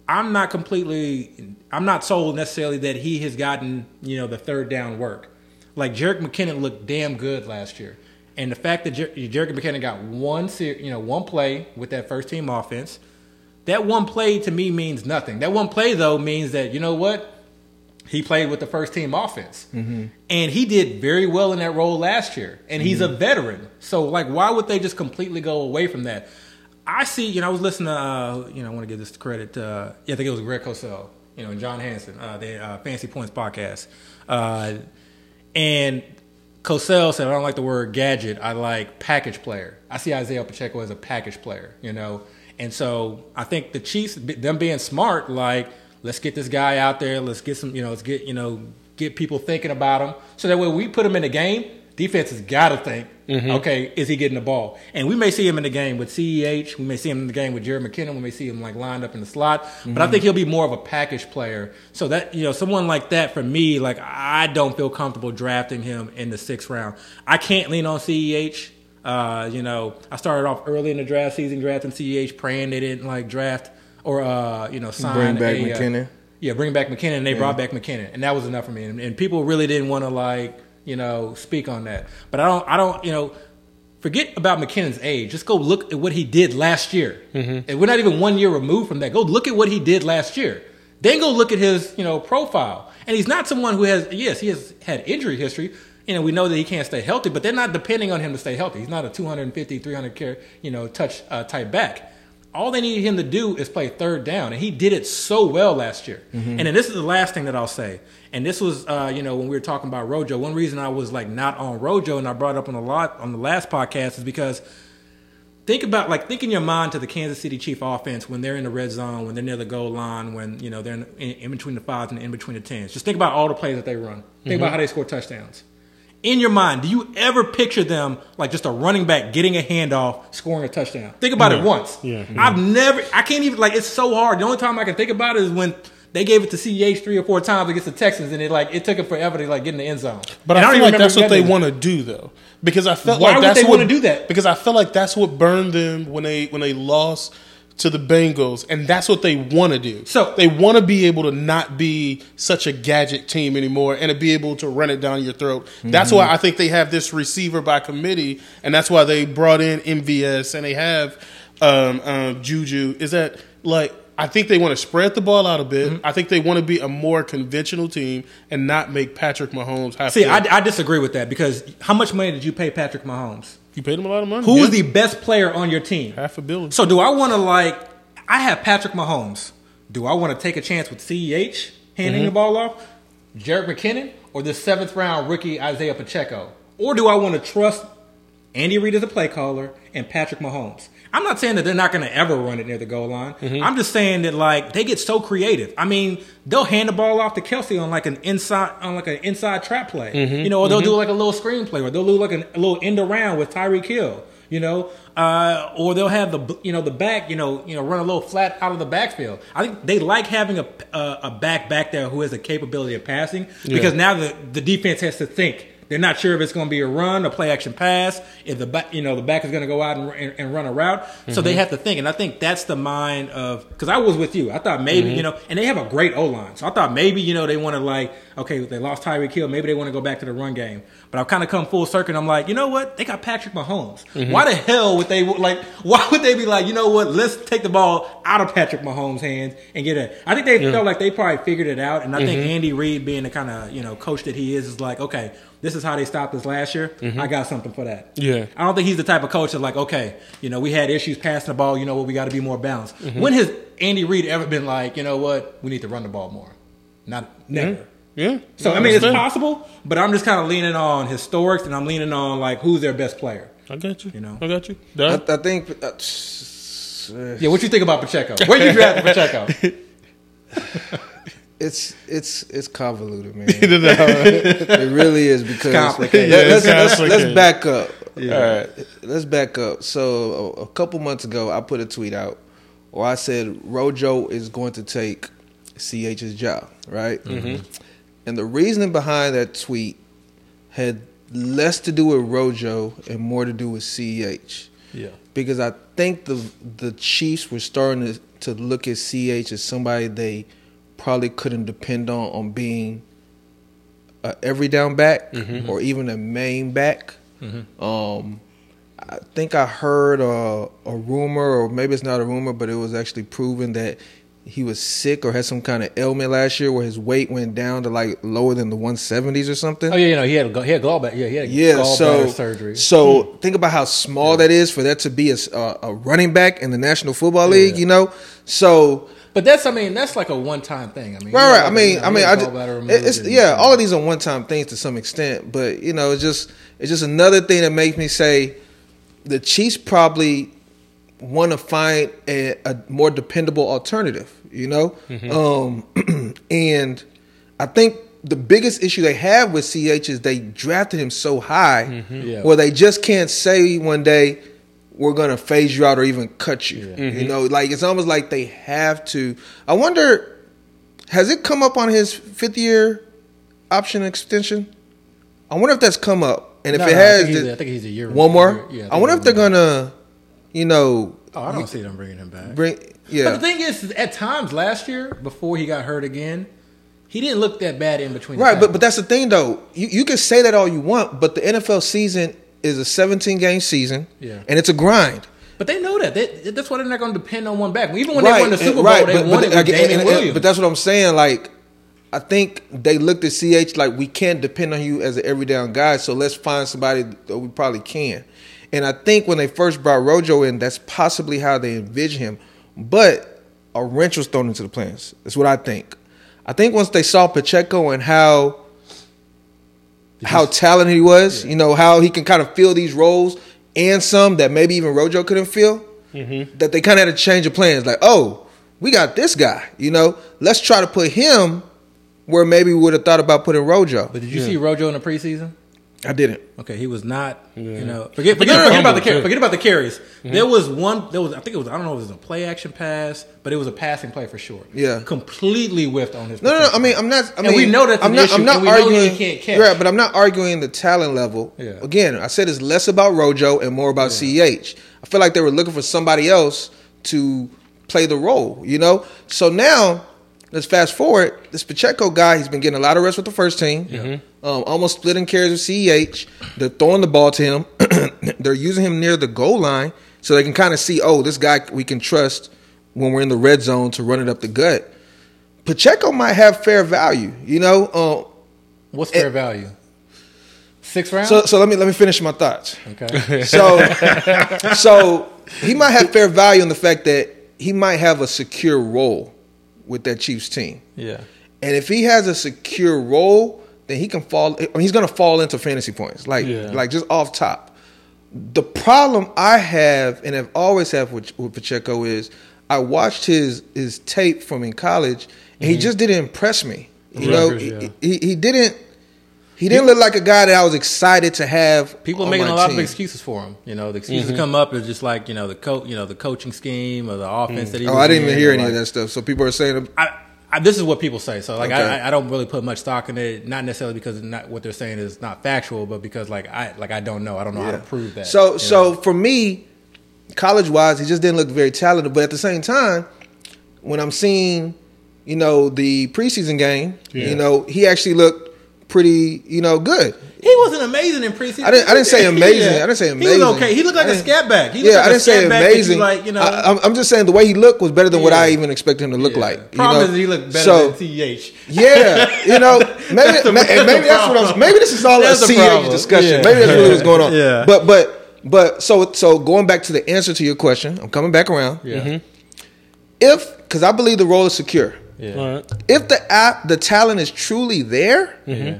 I'm not completely, I'm not sold necessarily that he has gotten you know the third down work. Like Jerick McKinnon looked damn good last year, and the fact that Jer- McKinnon got one you know one play with that first team offense, that one play to me means nothing. That one play though means that you know what he played with the first team offense, and he did very well in that role last year. And he's a veteran, so like, why would they just completely go away from that? I see. You know, I was listening to. Uh, you know, I want to give this credit. To, uh, yeah, I think it was Greg Cosell. You know, and John Hansen, uh, the uh, Fantasy Points podcast, uh, and Cosell said, "I don't like the word gadget. I like package player. I see Isaiah Pacheco as a package player. You know, and so I think the Chiefs, them being smart, like let's get this guy out there. Let's get some. You know, let's get you know get people thinking about him. So that when we put him in the game, defense has got to think, okay, is he getting the ball? And we may see him in the game with CEH. We may see him in the game with Jerick McKinnon. We may see him like lined up in the slot. But I think he'll be more of a package player. So that you know, someone like that for me, like I don't feel comfortable drafting him in the sixth round. I can't lean on CEH. Uh, you know, I started off early in the draft season drafting CEH, praying they didn't like draft or uh, you know sign Bring back a, uh, McKinnon. yeah, bring back McKinnon. And they brought back McKinnon, and that was enough for me. And, and people really didn't want to like you know speak on that. But I don't. I don't. You know, forget about McKinnon's age. Just go look at what he did last year. And we're not even one year removed from that. Go look at what he did last year. Then go look at his you know profile. And he's not someone who has. Yes, he has had injury history. You know, we know that he can't stay healthy, but they're not depending on him to stay healthy. He's not a 250, 300 care, you know, touch uh, type back all they needed him to do is play third down, and he did it so well last year. And then this is the last thing that I'll say. And this was, uh, you know, when we were talking about Rojo. One reason I was like not on Rojo, and I brought it up on the lot on the last podcast, is because think about like think in your mind to the Kansas City Chief offense when they're in the red zone, when they're near the goal line, when you know they're in, in, in between the fives and in between the tens. Just think about all the plays that they run. Think about how they score touchdowns. In your mind, do you ever picture them like just a running back getting a handoff, scoring a touchdown? Think about it once. Yeah. I've never, I can't even like. It's so hard. The only time I can think about it is when they gave it to CEH three or four times against the Texans, and it like it took it forever to like get in the end zone. But And I, don't feel even like that's what they want to do, though, because I felt Why like would that's they what wanna do that? Because I feel like that's what burned them when they when they lost to the Bengals, and that's what they want to do. So- they want to be able to not be such a gadget team anymore, and to be able to run it down your throat. That's why I think they have this receiver by committee, and that's why they brought in MVS and they have um, um, Juju. Is that like? I think they want to spread the ball out a bit. Mm-hmm. I think they want to be a more conventional team and not make Patrick Mahomes have See, to. I, I disagree with that because how much money did you pay Patrick Mahomes? You paid him a lot of money. Who is Yeah. the best player on your team? half a billion? So do I want to like? I have Patrick Mahomes. Do I want to take a chance with Ceh handing Mm-hmm. the ball off, Jerick McKinnon, or the seventh round rookie Isaiah Pacheco, or do I want to trust Andy Reid as a play caller and Patrick Mahomes? I'm not saying that they're not going to ever run it near the goal line. Mm-hmm. I'm just saying that like they get so creative. I mean, they'll hand the ball off to Kelce on like an inside on like an inside trap play, Mm-hmm. you know, or they'll do like a little screen play, or they'll do like an, a little end around with Tyreek Hill, you know, uh, or they'll have the you know the back, you know, you know, run a little flat out of the backfield. I think they like having a a, a back back there who has the capability of passing because now the the defense has to think. They're not sure if it's going to be a run, a play action pass, if the back, you know, the back is going to go out and, and, and run a route. So they mm-hmm. have to think, and I think that's the mind of because I was with you. I thought maybe mm-hmm. you know, and they have a great O line, so I thought maybe you know they want to like okay, they lost Tyreek Hill, maybe they want to go back to the run game. But I've kind of come full circle. and I'm like, you know what? They got Patrick Mahomes. Mm-hmm. Why the hell would they like? Why would they be like, you know what? Let's take the ball out of Patrick Mahomes' hands and get it. I think they felt like they probably figured it out, and I think Andy Reid, being the kind of you know coach that he is, is like, okay, this is how they stopped us last year. I got something for that. Yeah. I don't think he's the type of coach that's like, okay, you know, we had issues passing the ball. You know what? We got to be more balanced. When has Andy Reid ever been like, you know what? We need to run the ball more. Not never. yeah. So I mean, it's possible, but I'm just kind of leaning on historics, and I'm leaning on like who's their best player. I got you. You know. I got you. I, I think. Uh, uh, Yeah, what you think about Pacheco? Where'd you draft Pacheco? it's it's it's convoluted, man. No. it really is because complicated. Let- Yeah, let's, it's let's, let's back up. Yeah. All right, let's back up. So a, a couple months ago, I put a tweet out where I said Rojo is going to take CH's job, right? Mm-hmm. And the reasoning behind that tweet had less to do with Rojo and more to do with CH Yeah. because I think the the Chiefs were starting to, to look at CH as somebody they probably couldn't depend on on being a every down back mm-hmm. or even a main back. Mm-hmm. Um, I think I heard a, a rumor, or maybe it's not a rumor, but it was actually proven that he was sick or had some kind of ailment last year where his weight went down to like lower than the 170s or something. Oh yeah, you know he had he had gallbladder. Yeah, he had Yeah, so surgery. so hmm. think about how small that is for that to be a, a, a running back in the National Football League. Yeah. You know, so But that's I mean that's like a one time thing. I mean, right, right. I mean, I mean, I just, it's yeah, all of these are one time things to some extent, but you know, it's just it's just another thing that makes me say the Chiefs probably want to find a, a more dependable alternative. You know, um, and I think the biggest issue they have with CH is they drafted him so high, Yeah. where they just can't say one day we're gonna phase you out or even cut you. You mm-hmm. know, like it's almost like they have to. I wonder, has it come up on his fifth year option extension? I wonder if that's come up, and if No, it no, I think he's then- a- I think he's a year one more. Yeah, I wonder if they're gonna, you know, Oh, I don't see them bringing him back. bring. But Yeah, the thing is, at times last year, before he got hurt again, he didn't look that bad in between. Right, but but that's the thing though. You you can say that all you want, but the NFL season is a 17 game season, Yeah. and it's a grind. But they know that. They, that's why they're not going to depend on one back. Even when right, they won the Super Bowl, right, they but, won but, it with Damien and- and- Williams. but that's what I'm saying. Like, I think they looked at CH like we can't depend on you as an every down guy, so let's find somebody that we probably can. And I think when they first brought Rojo in, that's possibly how they envision him. But a wrench was thrown into the plans. That's what I think. I think once they saw Pacheco and how how talented he was, you know, how he can kind of fill these roles and some that maybe even Rojo couldn't fill, mm-hmm. that they kind of had to change of plans. Like, oh, we got this guy, you know, let's try to put him where maybe we would have thought about putting Rojo. But did you see Rojo in the preseason? I didn't. Okay, he was not. Yeah. You know, forget forget, No, no, forget about the humble, car- too. forget about the carries. Mm-hmm. There was one. There was I think it was I don't know if it was a play action pass, but it was a passing play for sure. Yeah. completely whiffed on his. No, no, no. I mean, I'm not. I And mean, we know that's I'm an not. issue, I'm not and we know he arguing. can't catch. Right, but I'm not arguing the talent level. Yeah. Again, I said it's less about Rojo and more about CH. I feel like they were looking for somebody else to play the role, you know. So now let's fast forward. This Pacheco guy, he's been getting a lot of rest with the first team. Um, almost splitting carries with CEH. They're throwing the ball to him. They're using him near the goal line so they can kind of see, oh, this guy we can trust when we're in the red zone to run it up the gut. Pacheco might have fair value, you know. Um, What's fair value? Six rounds. so, so let me let me finish my thoughts. okay. So, so he might have fair value in the fact that he might have a secure role with that Chiefs team. Yeah. And if he has a secure role, then he can fall. I mean, he's going to fall into fantasy points, like Yeah. like just off top. The problem I have and have always had with, with Pacheco is I watched his his tape from in college, and he mm-hmm. just didn't impress me. You know, he, yeah. he, he didn't. He didn't look like a guy that I was excited to have. People on making my a lot team. of excuses for him. You know, the excuses mm-hmm. come up is just like you know the co- you know the coaching scheme or the offense that he. Mm. Oh, was I didn't even hear or any of that stuff. So people are saying, I, I, this is what people say. So like Okay. I, I don't really put much stock in it. Not necessarily because not what they're saying is not factual, but because like I like I don't know. I don't know how to prove that. So so know? for me, college wise, he just didn't look very talented. But at the same time, when I'm seeing, you know, the preseason game, Yeah. you know, he actually looked pretty, you know, good. he wasn't amazing in preseason. I didn't- I didn't say amazing. I didn't say amazing. He was okay. He looked like a scat back. He Yeah, like I a didn't say amazing. Like you know, I, am I'm just saying the way he looked was better than what I even expected him to look yeah. like. you Problem know? is he looked better So, than Ch. Yeah, you know, maybe That's the- that's maybe that's what I was. Maybe this is all a That's the CH discussion. Yeah. Maybe that's really what's going on. Yeah. But but but so so going back to the answer to your question, I'm coming back around. Yeah. Mm-hmm. If because I believe the role is secure. Yeah. All right. If the app the talent is truly there, Yeah.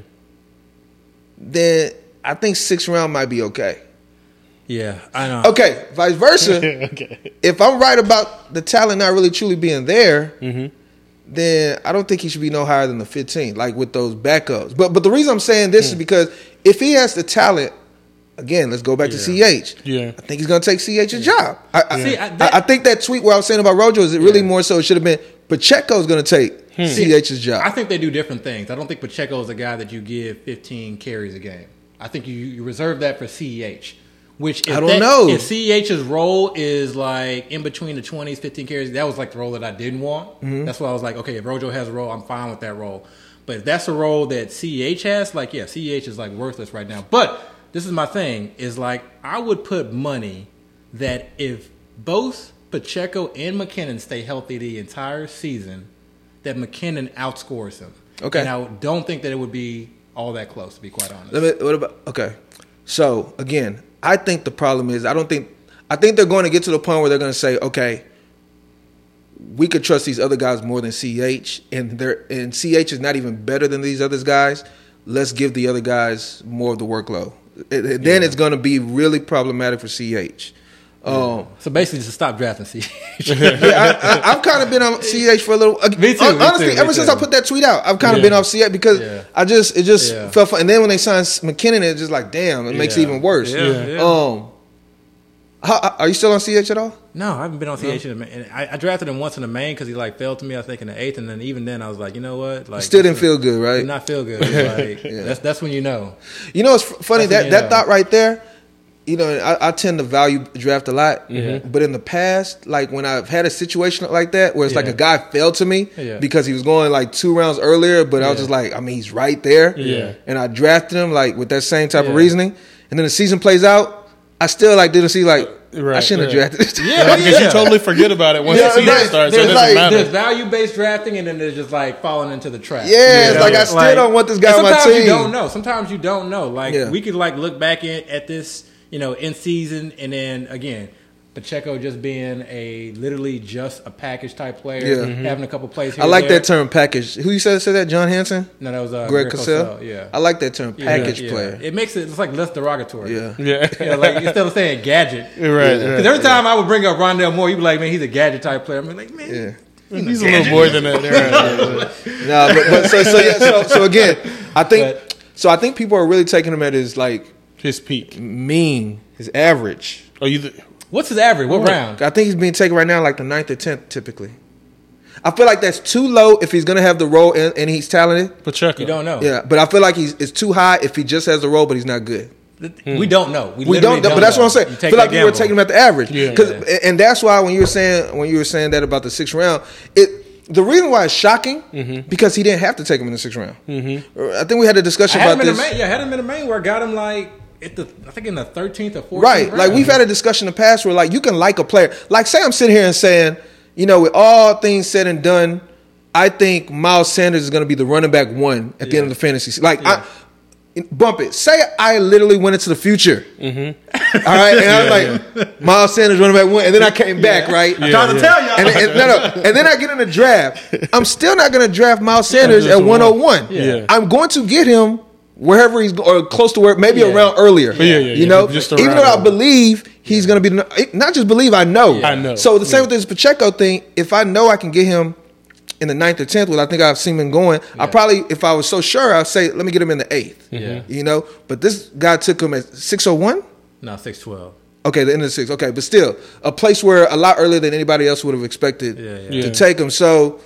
then I think six round might be okay. Yeah. I know. Okay, vice versa. okay. if I'm right about the talent not really truly being there, Mm-hmm. then I don't think he should be no higher than the 15, like with those backups. But but the reason I'm saying this Hmm. is because if he has the talent, again, let's go back to CH. Yeah. I think he's gonna take CH's job. I, I, See, I- I, I think that tweet where I was saying about Rojo is it really Yeah. more so it should have been Pacheco's gonna take Hmm. CH's job. I think they do different things. I don't think Pacheco is a guy that you give 15 carries a game. I think you, you reserve that for CEH. Which if I don't that- know. if CEH's role is like in between the 20s, 15 carries. That was like the role that I didn't want. Mm-hmm. That's why I was like, okay, if Rojo has a role, I'm fine with that role. But if that's a role that CEH has, like yeah, CEH is like worthless right now. But this is my thing: is like I would put money that if both Pacheco and McKinnon stay healthy the entire season, that McKinnon outscores him. Okay. And I don't think that it would be all that close, to be quite honest. Let me, what about okay? So again, I think the problem is I don't think I think they're going to get to the point where they're going to say, okay, we could trust these other guys more than CH, and they're and CH is not even better than these other guys. Let's give the other guys more of the workload. And then it's going to be really problematic for CH. Um, so basically, just stop drafting CEH. yeah, I, I, I've kind of been on CH for a little. uh, Me too, hon- me honestly, too, ever since too. I put that tweet out, I've kind of Yeah. been off CH because Yeah. I just it just Yeah. felt fun. And then when they signed McKinnon, it's just like, damn, it makes it even worse. Yeah, yeah. Um, how, are you still on CH at all? No, I haven't been on CH. in a. And I, I drafted him once in the main because he like fell to me. I think in the eighth, and then even then I was like, you know what? Like, Still didn't feel good, right? Did not feel good. It's Like, That's that's when you know. You know, it's funny That's that that know. thought right there. You know, I, I tend to value draft a lot, Mm-hmm. but in the past, like when I've had a situation like that where it's like a guy fell to me Yeah. because he was going like two rounds earlier, but I was just like, I mean, he's right there, Yeah. And I drafted him like with that same type of reasoning, and then the season plays out, I still like didn't see like I shouldn't right. have drafted this. Yeah, Because yeah. you totally forget about it once Yeah, the season right. starts. There's it like- There's value based drafting, and then there's just like falling into the trap. Yeah, it's like, I still don't want this guy and on my team. sometimes you don't know. Sometimes you don't know. Like Yeah. we could like look back in, at this, you know, in season, and then again, Pacheco just being a literally just a package type player, Yeah. Mhm. having a couple plays. Here I like there. that term package. Who you said said that? John Hansen, No, that was uh, Greg Greg Cosell. Cosell, Yeah, I like that term, package yeah. player. It makes it it's like less derogatory. Yeah. yeah. Yeah, like instead of saying gadget. right. right. Because every time I would bring up Rondale Moore, you'd be like, man, he's a gadget type player. I'm like, man, Yeah. He's a little more than that. Right. No, but, but so so yeah. So, so again, I think But- so. I think people are really taking him at his like His peak. mean, his average. Oh, you? Th- what's his average? What round? I think he's being taken right now like the ninth or tenth typically. I feel like that's too low if he's gonna have the role and, and he's talented. Pacheco. You don't know. Yeah, but I feel like he's it's too high if he just has the role but he's not good. We don't know. We literally don't, but that's know. what I'm saying. You I feel like that you were taking him at the average, Yeah. 'Cause- and that's why when you were saying when you were saying that about the sixth round, it the reason why it's shocking Mm-hmm. because he didn't have to take him in the sixth round. I think we had a discussion I had him about in the this. main. Yeah, I had him in the main where I got him like at the I think in the 13th or 14th. Right. Like we've had a discussion in the past where like you can like a player. Like say I'm sitting here and saying, you know, with all things said and done, I think Miles Sanders is going to be the running back one at the end of the fantasy. se- Like Yeah. I bump it. Say I literally went into the future. Mm-hmm. All right, and I was like Miles Sanders running back one, and then I came back. Right. I'm trying to tell y'all. And, and- no, no. and then I get in the draft. I'm still not going to draft Miles Sanders at a one. 101. Yeah. I'm going to get him wherever he's or close to where, maybe Yeah. around earlier. yeah, yeah, you know, Just even around though I believe he's going to be the, not just believe, I know. I know. So the same Yeah. with this Pacheco thing. If I know I can get him in the ninth or tenth, well, I think I've seen him going. I probably, if I was so sure, I'd say, let me get him in the eighth. Yeah. You know, but this guy took him at six oh one. no 612. Okay, the end of the six. Okay, but still, a place where a lot earlier than anybody else would have expected Yeah, yeah. Yeah. to take him. So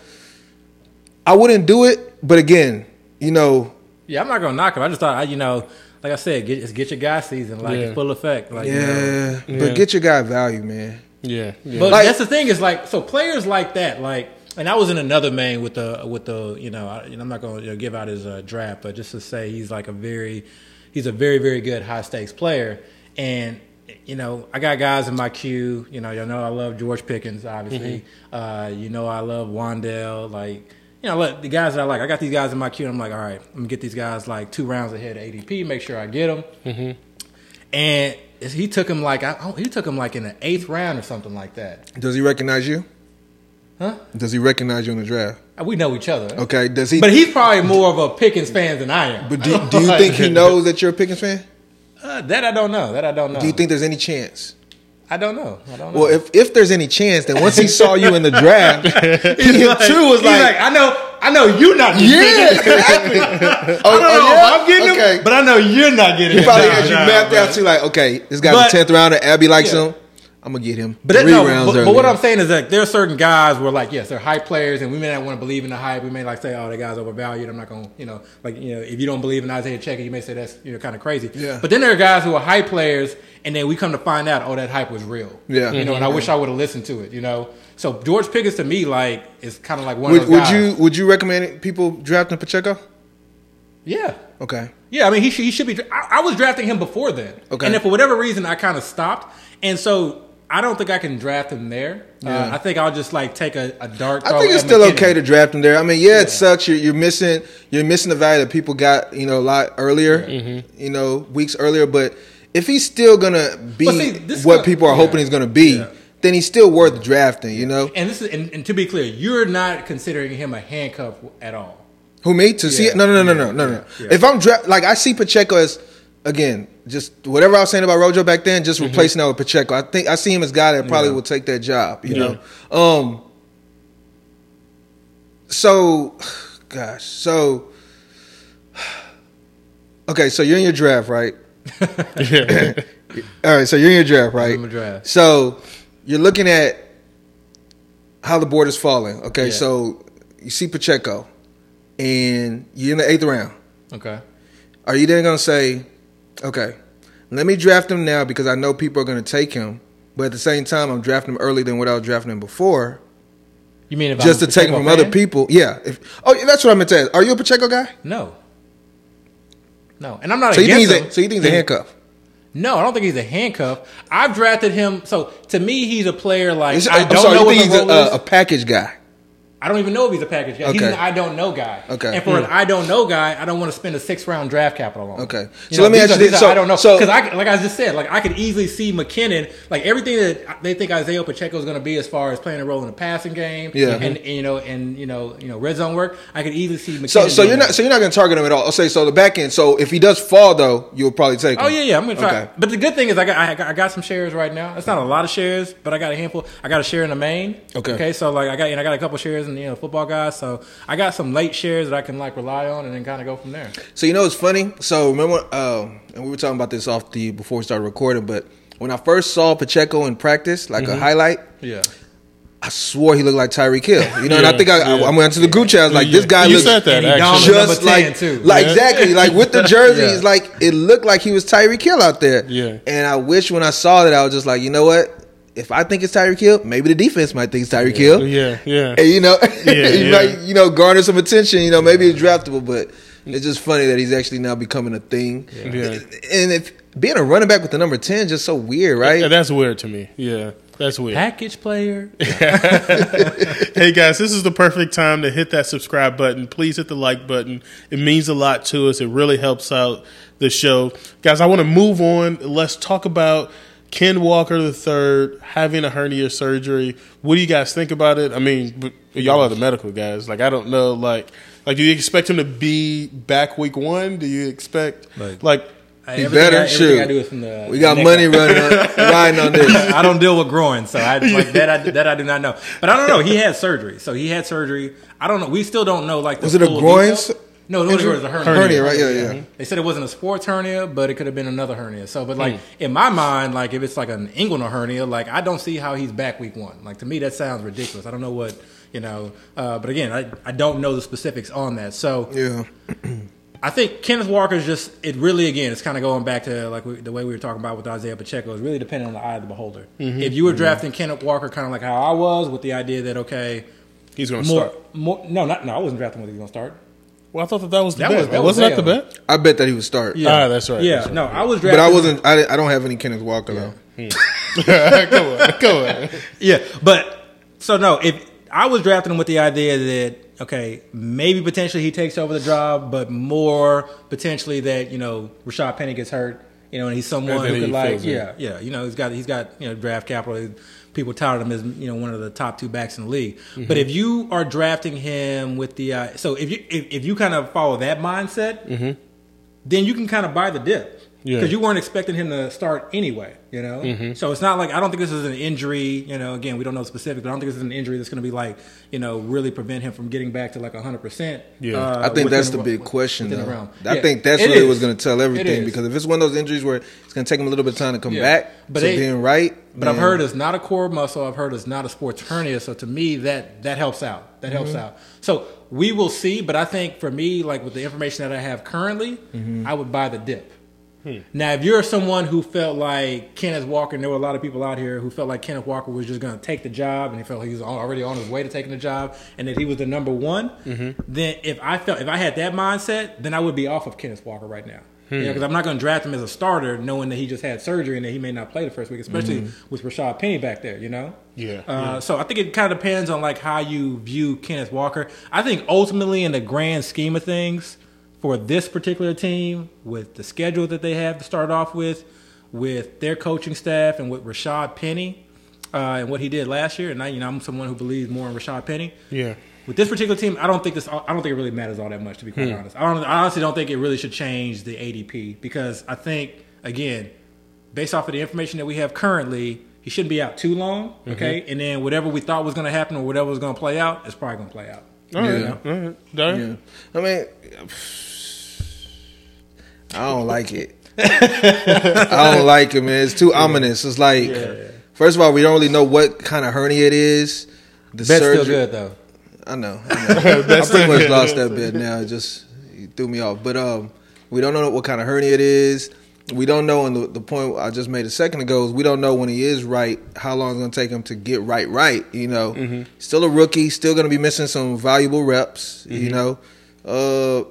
I wouldn't do it. But again, you know, Yeah, I'm not gonna knock him. I just thought I, you know, like I said, get it's get your guy season like Yeah. in full effect. Like, you know. yeah, Yeah. but get your guy value, man. Yeah. yeah. But Like- that's the thing is like so players like that like and I was in another main with the with the you know I, I'm not going to give out his uh, draft but just to say he's like a very he's a very very good high stakes player and you know I got guys in my queue you know you know I love George Pickens obviously uh, you know I love Wan'Dale like you know look, the guys that I like I got these guys in my queue and I'm like all right I'm gonna get these guys like two rounds ahead of ADP make sure I get them and he took him like I, he took him like in the eighth round or something like that. Does he recognize you? Huh? Does he recognize you in the draft? Uh, We know each other. Okay. Does he? But he's probably more of a Pickens fan than I am. But do, do you think he knows that you're a Pickens fan? Uh, that I don't know. That I don't know. Do you think there's any chance? I don't know. I don't know. Well, if if there's any chance, that once he saw you in the draft, he Like, too was he's like, I know, I know you're not. Getting yeah, Pickens. exactly. I don't Oh, know oh, if oh, I'm getting okay. him, but I know you're not getting He him. probably Nah, had you nah, mapped bro. out to like, okay, this guy's But- the tenth rounder. Abby likes Yeah. him. I'm gonna get him But, that, no, rounds but, but what I'm saying is that there are certain guys where like yes they're hype players and we may not want to believe in the hype. We may like say oh that guy's overvalued. I'm not gonna you know like you know if you don't believe in Isaiah Pacheco you may say that's you know kind of crazy. Yeah. But then there are guys who are hype players and then we come to find out oh that hype was real. Yeah. You know and I mm-hmm. wish I would have listened to it. You know. So George Pickens to me like is kind of like one would, of those would guys. you would you recommend people drafting Pacheco? Yeah. Okay. Yeah, I mean, he should, he should be. I, I was drafting him before then. Okay. And then for whatever reason, I kind of stopped. And so I don't think I can draft him there. Yeah. Uh, I think I'll just like take a, a dart. I think it's still McKinnon. okay to draft him there. I mean, yeah, Yeah. it sucks. You're, you're missing you're missing the value that people got, you know, a lot earlier, Mm-hmm. you know, weeks earlier. But if he's still gonna be see, what gonna- people are yeah. hoping he's gonna be, Yeah. then he's still worth drafting. You know, And this is, and, and to be clear, you're not considering him a handcuff at all. who me to see it? No, no, no, no, no, no, no. Yeah. If I'm draft, like I see Pacheco as again, just whatever I was saying about Rojo back then, just replacing that with Pacheco. I think I see him as a guy that probably Mm-hmm. Yeah. will take that job. You Yeah. know, um. So, gosh, so okay, so you're in your draft, right? yeah. All right, so you're in your draft, right? in my draft. So you're looking at how the board is falling. Okay, Yeah. so you see Pacheco, and you're in the eighth round. Okay. Are you then going to say, okay, let me draft him now because I know people are going to take him, but at the same time, I'm drafting him earlier than what I was drafting him before, You mean if just I'm to take him from other people. Yeah. If, oh, yeah, that's what I meant to ask. Are you a Pacheco guy? No. No, and I'm not So you think he's a, so you think he's a handcuff? No, I don't think he's a handcuff. I've drafted him. So to me, he's a player like He's- I don't know what think he's a, a package guy? I don't even know if he's a package guy. He's an I don't know guy. Okay. Hmm. And for an I don't know guy, I don't want to spend a six round draft capital on. Okay. You So know, let me ask you this. So- I don't know so- because I like I just said like I could easily see McKinnon like everything that they think Isaiah Pacheco is going to be as far as playing a role in the passing game. Yeah. And, and you know and you know you know red zone work. I could easily see McKinnon. So, so you're not, so you're not going to target him at all. I'll say so. The back end. So if he does fall, though, you'll probably take him. Oh yeah, yeah. I'm gonna try. Okay. But the good thing is, I got, I got I got some shares right now. It's not a lot of shares, but I got a handful. I got a share in the main. Okay. Okay. So like I got and I got a couple shares in the you know, football guys. So I got some late shares that I can like rely on and then kind of go from there. So you know it's funny. So remember, um, and we were talking about this off the before we started recording. But when I first saw Pacheco in practice, like Mm-hmm. a highlight, Yeah. I swore he looked like Tyreek Hill. You know, and I think I, I, yeah. I went to the group chat. I was like, this guy You looks said that, actually. just number 10 like, too. like Yeah. exactly like with the jerseys, Yeah. like it looked like he was Tyreek Hill out there. Yeah. And I wish when I saw that, I was just like, you know what? If I think it's Tyreek Hill, maybe the defense might think it's Tyreek Hill. Yeah, yeah. And you know, Yeah, he yeah. might you know garner some attention. You know, maybe it's draftable, but it's just funny that he's actually now becoming a thing. Yeah. And if being a running back with the number ten is just so weird, right? Yeah, that's weird to me. Yeah, that's weird. Package player. hey guys, this is the perfect time to hit that subscribe button. Please hit the like button. It means a lot to us. It really helps out the show. Guys, I want to move on. Let's talk about Ken Walker III having a hernia surgery. What do you guys think about it? I mean, y'all are the medical guys. Like, I don't know. Like, like, do you expect him to be back week one? Do you expect Like- like? He better I, everything shoot. I do is from the. we got the money running on, riding on this. I don't deal with groin, so I like that. I, that I do not know. But I don't know. He had surgery, so he had surgery. I don't know. We still don't know. Like, the Was it a groin detail. No, it was a hernia. Hernia, right? Yeah, yeah. They said it wasn't a sports hernia, but it could have been another hernia. So, but like in my mind, like if it's like an inguinal hernia, like I don't see how he's back week one. Like to me, that sounds ridiculous. I don't know what you know. Uh, but again, I I don't know the specifics on that. So Yeah. I think Kenneth Walker is just it really again it's kind of going back to like we, the way we were talking about with Isaiah Pacheco is really depending on the eye of the beholder. Mm-hmm. If you were drafting Kenneth Walker kind of like how I was with the idea that okay He's going to start. more no not no I wasn't drafting when he was going to start. Well, I thought that that was the That bet. was- that was Wasn't that the Zale. bet? I bet that he would start. Ah, that's right. Yeah, That's right. no I was drafting But I wasn't. I, I don't have any Kenneth Walker though. go on, go on. Yeah, but so no, if I was drafting him with the idea that okay, maybe potentially he takes over the job, but more potentially that you know Rashaad Penny gets hurt, you know, and he's someone And then who could he like fills in. yeah, yeah, you know, he's got he's got you know draft capital. People touted him as you know one of the top two backs in the league. Mm-hmm. But if you are drafting him with the uh, so if you if, if you kind of follow that mindset, then you can kind of buy the dip. Mm-hmm. Yeah. Because you weren't expecting him to start anyway, you know? So it's not like, I don't think this is an injury, you know, again, we don't know specifics, but I don't think this is an injury that's going to be like, you know, really prevent him from getting back to like 100%. Yeah. uh, I think that's the- the big question, within the realm. I Yeah, think that's it really is. what's going to tell everything. Because if it's one of those injuries where it's going to take him a little bit of time to come Yeah. back But to they- being right, But I've heard it's not a core muscle. I've heard it's not a sports hernia. So to me, that that helps out. That helps Mm-hmm. out. So we will see. But I think for me, like with the information that I have currently, Mm-hmm. I would buy the dip. Now, if you're someone who felt like Kenneth Walker, and there were a lot of people out here who felt like Kenneth Walker was just going to take the job, and he felt he was already on his way to taking the job, and that he was the number one, Mm-hmm. then if I felt if I had that mindset, then I would be off of Kenneth Walker right now. Hmm. because I'm not going to draft him as a starter, knowing that he just had surgery and that he may not play the first week, especially Mm-hmm. with Rashaad Penny back there. You know. Yeah, Uh, So I think it kind of depends on like how you view Kenneth Walker. I think ultimately, in the grand scheme of things, for this particular team, with the schedule that they have to start off with, with their coaching staff, and with Rashaad Penny, uh, and what he did last year, and I, you know, I'm someone who believes more in Rashaad Penny. Yeah. With this particular team, I don't think this. I don't think it really matters all that much. To be quite honest, I, don't, I honestly don't think it really should change the ADP because I think again, based off of the information that we have currently, he shouldn't be out too long. Okay, and then whatever we thought was going to happen or whatever was going to play out it's probably going to play out. All right. Yeah. All right. Darren? Yeah. I mean, I don't like it. I don't like it, man. It's too ominous. It's like, first of all, we don't really know what kind of hernia it is. The Bet's surgery- still good though. I know. I, know. I pretty much lost that bit now. It just he threw me off. But um, we don't know what kind of hernia it is. We don't know, and the, the point I just made a second ago is we don't know when he is right, how long it's going to take him to get right, right. You know, still a rookie, still going to be missing some valuable reps. You know, uh,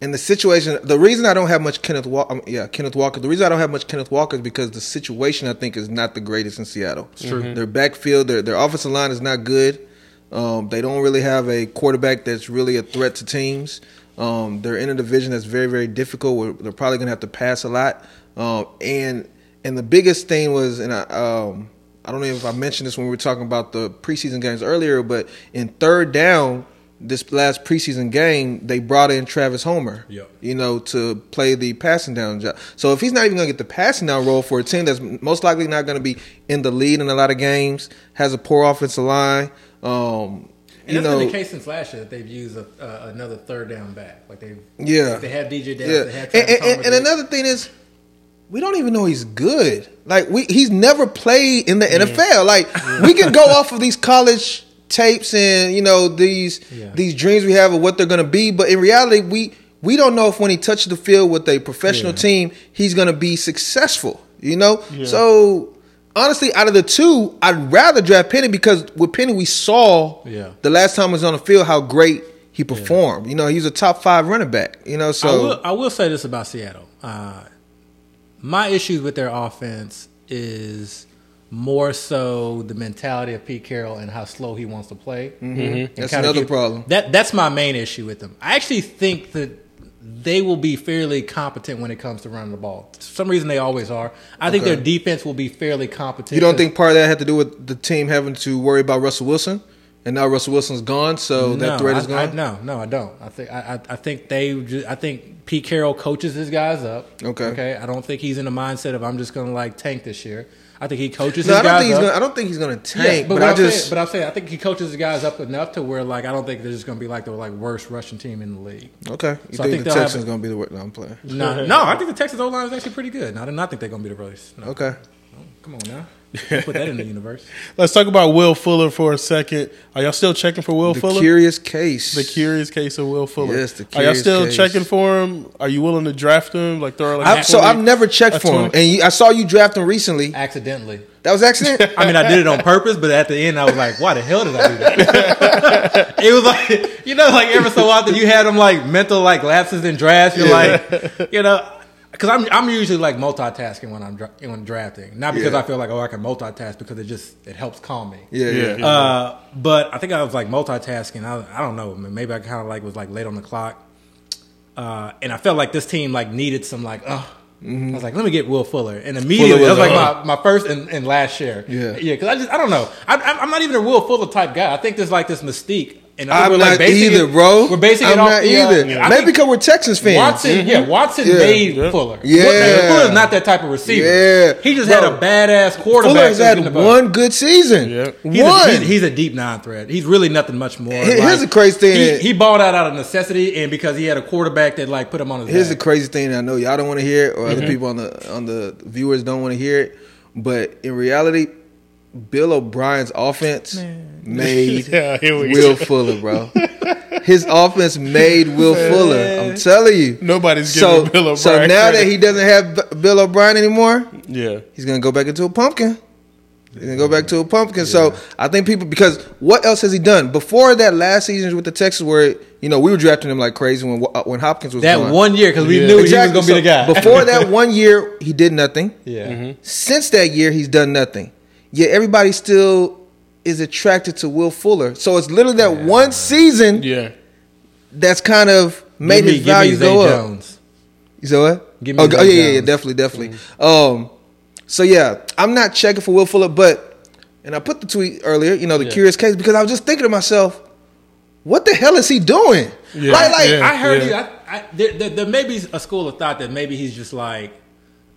and the situation. The reason I don't have much Kenneth Walker, um, yeah, Kenneth Walker. The reason I don't have much Kenneth Walker is because the situation I think is not the greatest in Seattle. true. Their backfield, their their offensive line is not good. Um, they don't really have a quarterback that's really a threat to teams. Um, they're in a division that's very, very difficult. Where they're probably going to have to pass a lot. Um, and and the biggest thing was, and I, um, I don't know if I mentioned this when we were talking about the preseason games earlier, but in third down, this last preseason game, they brought in Travis Homer. Yep. You know, to play the passing down job. So if he's not even going to get the passing down role for a team that's most likely not going to be in the lead in a lot of games, has a poor offensive line. Um, And you that's know, been the case since last year that they've used a, uh, another third down back. Like they, Yeah. they have DeeJay Dallas, yeah. they have And, Travis and, and, they- another thing is, we don't even know he's good. Like we, he's never played in the NFL. Like we can go off of these college tapes and you know these Yeah. these dreams we have of what they're going to be, but in reality, we we don't know if when he touches the field with a professional Yeah. team, he's going to be successful. You know, Yeah. so. Honestly, out of the two, I'd rather draft Penny because with Penny we saw Yeah. the last time he was on the field how great he performed. You know, he's a top five running back. You know, so I will, I will say this about Seattle. Uh, my issues with their offense is more so the mentality of Pete Carroll and how slow he wants to play. Mm-hmm. That's another problem. That that's my main issue with them. I actually think that they will be fairly competent when it comes to running the ball. For some reason they always are. I think their defense will be fairly competent. You don't think part of that had to do with the team having to worry about Russell Wilson, and now Russell Wilson's gone, so that threat is I, I, gone. no, no, I don't. I think I, I, I think they. ju- I think Pete Carroll coaches his guys up. Okay. Okay. I don't think he's in the mindset of I'm just going to like tank this year. I think he coaches No, his I don't guys think he's up. gonna. I don't think he's gonna Yeah, tank. but, but I I'm just. saying, but I'm saying I think he coaches his guys up enough to where like I don't think they're just going to be like the like worst Russian team in the league. okay, you So I think, think the Texans gonna be the worst? No, I'm playing. No, no, I think the Texas O line is actually pretty good. No, I do not think they're going to be the worst. No, Okay. Oh, come on now, put that in the universe. Let's talk about Will Fuller for a second. Are y'all still checking for Will The Fuller? curious case. the curious case of Will Fuller. Yes, the curious Are y'all still case. checking for him? Are you willing to draft him? Like throw like a I've, so I've never checked for him, and you, I saw you draft him recently. Accidentally. That was accident. I mean, I did it on purpose, but at the end, I was like, "Why the hell did I do that?" it was like, you know, like ever so often, you had them like mental like lapses in drafts. You're like, you know, because I'm I'm usually like multitasking when I'm dra- when drafting, not because Yeah. I feel like oh I can multitask because it just it helps calm me. yeah, yeah. Yeah. Uh, but I think I was like multitasking. I, I don't know. Maybe I kind of like was like late on the clock, uh, and I felt like this team like needed some like oh. I was like, let me get Will Fuller, and immediately Fuller that was was like my, my first and, and last share. Yeah. yeah, because I just I don't know. I, I, I'm not even a Will Fuller type guy. I think there's like this mystique, and I think I'm we're not like either, it- bro. We're basing I'm it off not the, uh, either. I Maybe because we're Texans fans. Watson, yeah, Watson Yeah. made Yeah. Fuller. Yeah. Fuller's not that type of receiver. Yeah. he just Bro. had a badass quarterback. Fuller has that was had in the one good season. Yeah. He's One. A, he's, he's a deep nine threat. He's really nothing much more. Here- here's the crazy thing. He, he balled out out of necessity and because he had a quarterback that like put him on his Here's the crazy thing. I know y'all don't want to hear it, or Mm-hmm. other people on the on the viewers don't want to hear it. But in reality, Bill O'Brien's offense made Yeah, Will go. Fuller, bro. His offense made Will Fuller. I'm telling you. Nobody's So, giving Bill O'Brien. so now that he doesn't have Bill O'Brien anymore, yeah, he's gonna go back into a pumpkin. He's gonna go back to a pumpkin. So I think people because what else has he done before that last season with the Texas, where you know we were drafting him like crazy when uh, when Hopkins was that gone. one year because we Yeah. knew Exactly. he was going to be the guy. Before that one year, he did nothing. yeah. Since that year, he's done nothing. Yet everybody still is attracted to Will Fuller. So it's literally that one season yeah. that's kind of made me- his value Zay go up. Jones. You said what? Give me oh, Zay oh, yeah, yeah, yeah, definitely, definitely. Um, so yeah, I'm not checking for Will Fuller, but and I put the tweet earlier, you know, the Yeah. curious case, because I was just thinking to myself, what the hell is he doing? Yeah. Right, like Yeah. I heard yeah. you. I, I, there, there, there may be a school of thought that maybe he's just like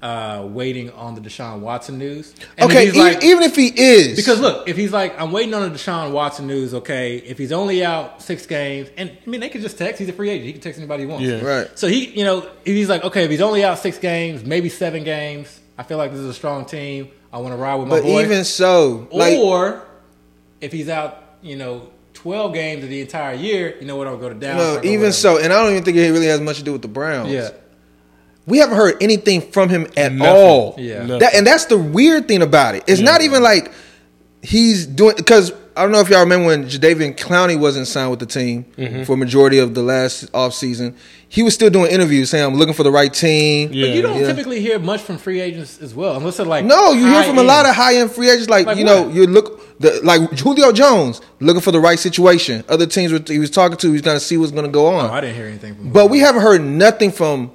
uh, waiting on the Deshaun Watson news. And okay, he's even, like- even if he is, Because look, if he's like, I'm waiting on the Deshaun Watson news, okay, if he's only out six games, and I mean, they could just text, he's a free agent, he can text anybody he wants. Yeah. right, So he, you know, if he's like, okay, if he's only out six games, maybe seven games, I feel like this is a strong team. I want to ride with my but boy. even so, like or if he's out, you know, 12 games of the entire year, you know what, I'll go to down. No, even so, and I don't even think it really has much to do with the Browns. Yeah. We haven't heard anything from him at Nothing. all. Yeah. Nothing. That, and that's the weird thing about it. It's Yeah. not even like he's doing because I don't know if y'all remember when Jadeveon Clowney wasn't signed with the team Mm-hmm. for a majority of the last offseason. He was still doing interviews saying I'm looking for the right team. Yeah. But you don't Yeah. typically hear much from free agents as well, unless they're like No, you hear from a lot of high end free agents like, Like you know what? you look the, like Julio Jones looking for the right situation. Other teams were- he was talking to, he's going to see what's going to go on. Oh, I didn't hear anything from. But we haven't heard nothing from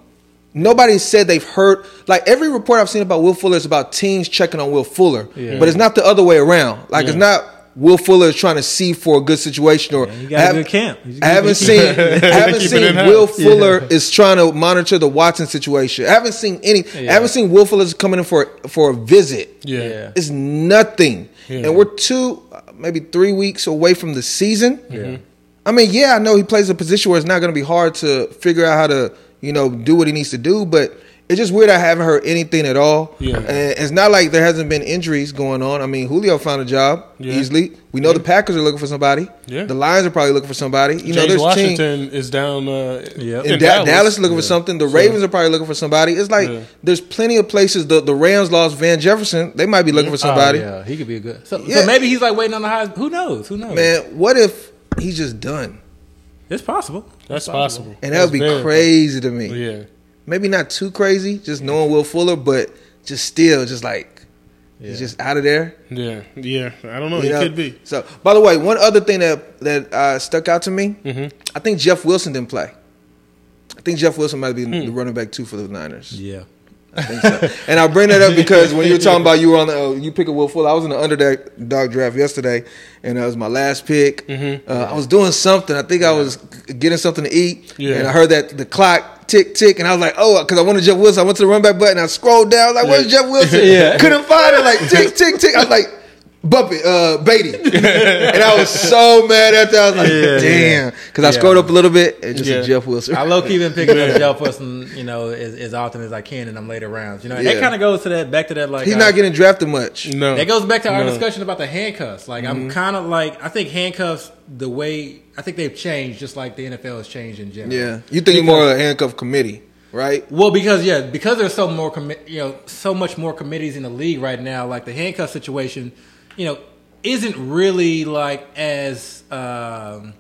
nobody said they've heard like every report I've seen about Will Fuller is about teams checking on Will Fuller. Yeah. But it's not the other way around. Like it's not Will Fuller is trying to see for a good situation or got I a have- good camp. I haven't seen I haven't seen. Will Fuller is trying to monitor the Watson situation. I haven't seen any I haven't seen Will Fuller's coming in for for a visit. Yeah. Yeah. It's nothing. Yeah. And we're two, maybe three weeks away from the season. Yeah. I mean, yeah, I know he plays a position where it's not going to be hard to figure out how to, you know, do what he needs to do. But it's just weird. I haven't heard anything at all. Yeah. and it's not like there hasn't been injuries going on. I mean, Julio found a job Yeah. easily. We know the Packers are looking for somebody. Yeah. the Lions are probably looking for somebody. You know, there's Washington teams. is down. Uh, Yep. in And Da- Dallas, Dallas. looking for something. The Ravens are probably looking for somebody. It's like Yeah. there's plenty of places. The the Rams lost Van Jefferson. They might be looking for somebody. Oh, yeah, he could be a good. So, Yeah. so maybe he's like waiting on the high Who knows? Who knows? Man, what if he's just done? it's possible. That's possible. And that would be That's very crazy to me. Yeah. Maybe not too crazy, just knowing Will Fuller, but just still, just like Yeah. he's just out of there. Yeah, yeah. I don't know. You It know? could be. So, by the way, one other thing that that uh, stuck out to me, Mm-hmm. I think Jeff Wilson didn't play. I think Jeff Wilson might be Hmm. the running back too for the Niners. Yeah. I so. and I bring that up because when you were talking about you were on the, uh, you pick a Will Fuller, I was in the underdog draft yesterday, and that was my last pick. Mm-hmm. Uh, I was doing something. I think I was getting something to eat, Yeah. and I heard that the clock tick tick, and I was like, oh, because I wanted Jeff Wilson. I went to the run back button. I scrolled down, like, where's Jeff Wilson? Yeah. Couldn't find it. Like tick tick tick. I was like. Bumpy, uh, Badie, and I was so mad after. I was like, Yeah, "Damn!" Because I scrolled up a little bit and just Yeah. Jeff Wilson. I low key been picking up Jeff Wilson, you know, as, as often as I can in them later rounds. You know, and Yeah. that kind of goes to that back to that like He's uh, not getting drafted much. No. That goes back to our No. discussion about the handcuffs. Like Mm-hmm. I'm kind of like I think handcuffs the way I think they've changed just like the NFL has changed in general. Yeah, you think Because- more of a handcuff committee, right? Well, because yeah, because there's so more commi- you know so much more committees in the league right now. Like the handcuff situation, you know, isn't really like as um,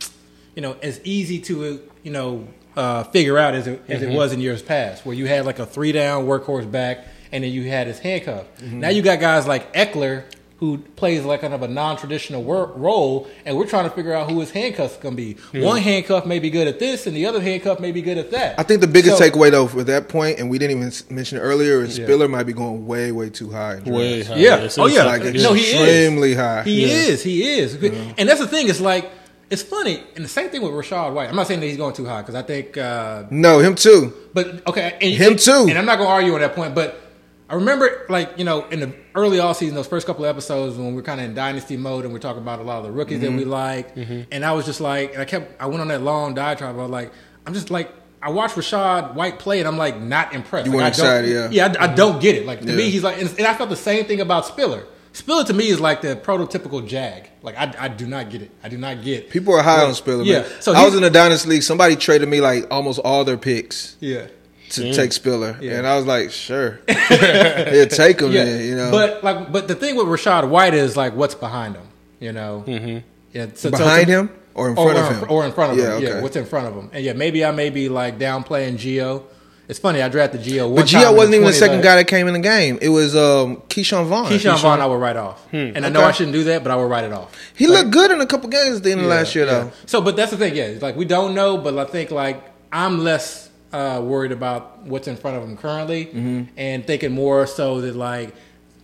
you know as easy to you know uh, figure out as it, as Mm-hmm. it was in years past, where you had like a three down workhorse back, and then you had his handcuff. Mm-hmm. Now you got guys like Ekeler. Who plays like kind of a non-traditional wor- role, and we're trying to figure out who his handcuffs going to be. One handcuff may be good at this, and the other handcuff may be good at that. I think the biggest So- takeaway though for that point, and we didn't even mention it earlier, is Yeah. Spiller might be going way, way too high. in Way high. Yeah. It's Oh, yeah. like insane. No, he is. extremely high. He Yeah. is. He is. And that's the thing. It's like it's funny, and the same thing with Rachaad White. I'm not saying that he's going too high because I think, uh, no, him too. but okay, and, Him too. And I'm not going to argue on that point, but I remember, like you know, in the early off season, those first couple of episodes when we're kind of in dynasty mode and we're talking about a lot of the rookies that we Mm-hmm. like, and I was just like, and I kept, I went on that long diatribe I was like, I'm just like. I watched Rachaad White play, and I'm like not impressed. You like, weren't I don't- excited, yeah. yeah, I, I don't get it. Like to Yeah. me, he's like, and, and I felt the same thing about Spiller. Spiller to me is like the prototypical Jag. Like I, I do not get it. I do not get. People are high on Spiller. Yeah, man. so I was in the dynasty league. Somebody traded me like almost all their picks Yeah, to take Spiller, Yeah. and I was like, sure, yeah, take him. yeah. Then, you know, But like, but the thing with Rachaad White is like, what's behind him? You know, mm-hmm. yeah, so, so behind to- him or in front or, of him, or in front of yeah, him. Yeah, what's in front of him? And yeah, maybe I may be like downplaying Gio. It's funny. I drafted Gio. But Gio wasn't even the second like- guy that came in the game. It was um, Ke'Shawn Vaughn. Ke'Shawn Vaughn, I would write off, and I know I shouldn't do that, but I would write it off. He looked good in a couple games at the end of last year, yeah. though. So, but that's the thing. Yeah, like we don't know, but I think like I'm less uh, worried about what's in front of them currently, Mm-hmm. and thinking more so that like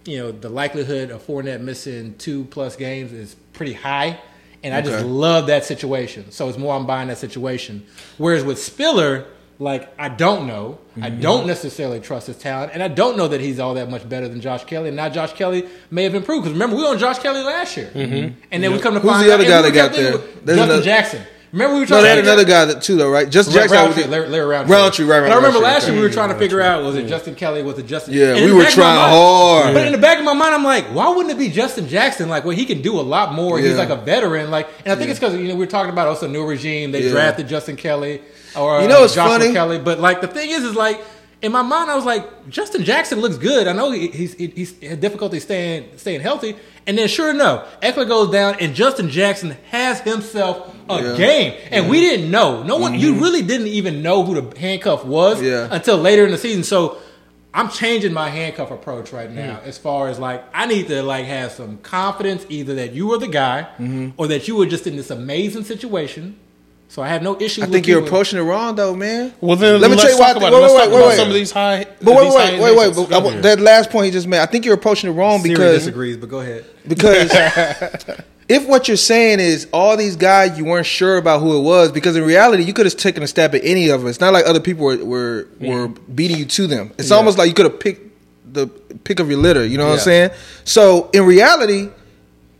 you know the likelihood of Fournette missing two plus games is pretty high, and I just love that situation. So it's more I'm buying that situation. Whereas with Spiller. Like I don't know, I Mm-hmm. don't necessarily trust his talent, and I don't know that he's all that much better than Josh Kelley. And now Josh Kelley may have improved because remember we were on Josh Kelley last year, mm-hmm. and then we come to Who's find the out- other guy that got there? There's Justin another- Jackson. Remember we were No, trying they had another guy that too, though, right? Just Jackson, Jackson. Rountree, Larry, Larry Rountree. Rountree, right, right, I remember Rountree, last year we were trying to figure out was it Justin Kelly, was it Justin? Yeah, And we were back of my trying mind- hard. But in the back of my mind, I'm like, why wouldn't it be Justin Jackson? Like, well, he can do a lot more. He's like a veteran. Like, and I think it's because you know we were talking about also new regime. They Yeah. drafted Justin Kelly or You know uh, what's Joshua funny? Kelley. But like the thing is, is like. In my mind, I was like, Justin Jackson looks good. I know he, he's he, he's had difficulty staying staying healthy, and then sure enough, Ekeler goes down, and Justin Jackson has himself a Yeah. Mm-hmm. game, and we didn't know. No one, you really didn't even know who the handcuff was Yeah. until later in the season. So I'm changing my handcuff approach right now Hmm. as far as like I need to like have some confidence either that you were the guy Mm-hmm. or that you were just in this amazing situation. So I have no issue. I with think you you're with- approaching it wrong, though, man. Well, then Let me let's tell you why I talk think- about wait, Let's wait, talk wait, about wait. some of these high. But wait, wait, wait, wait, wait. But Go want- that last point he just made, I think you're approaching it wrong Siri because disagrees, but go ahead. because if what you're saying is all these guys you weren't sure about who it was, because in reality you could have taken a stab at any of them. It's not like other people were were, were beating you to them. It's almost like you could have picked the pick of your litter. You know what I'm saying? So in reality,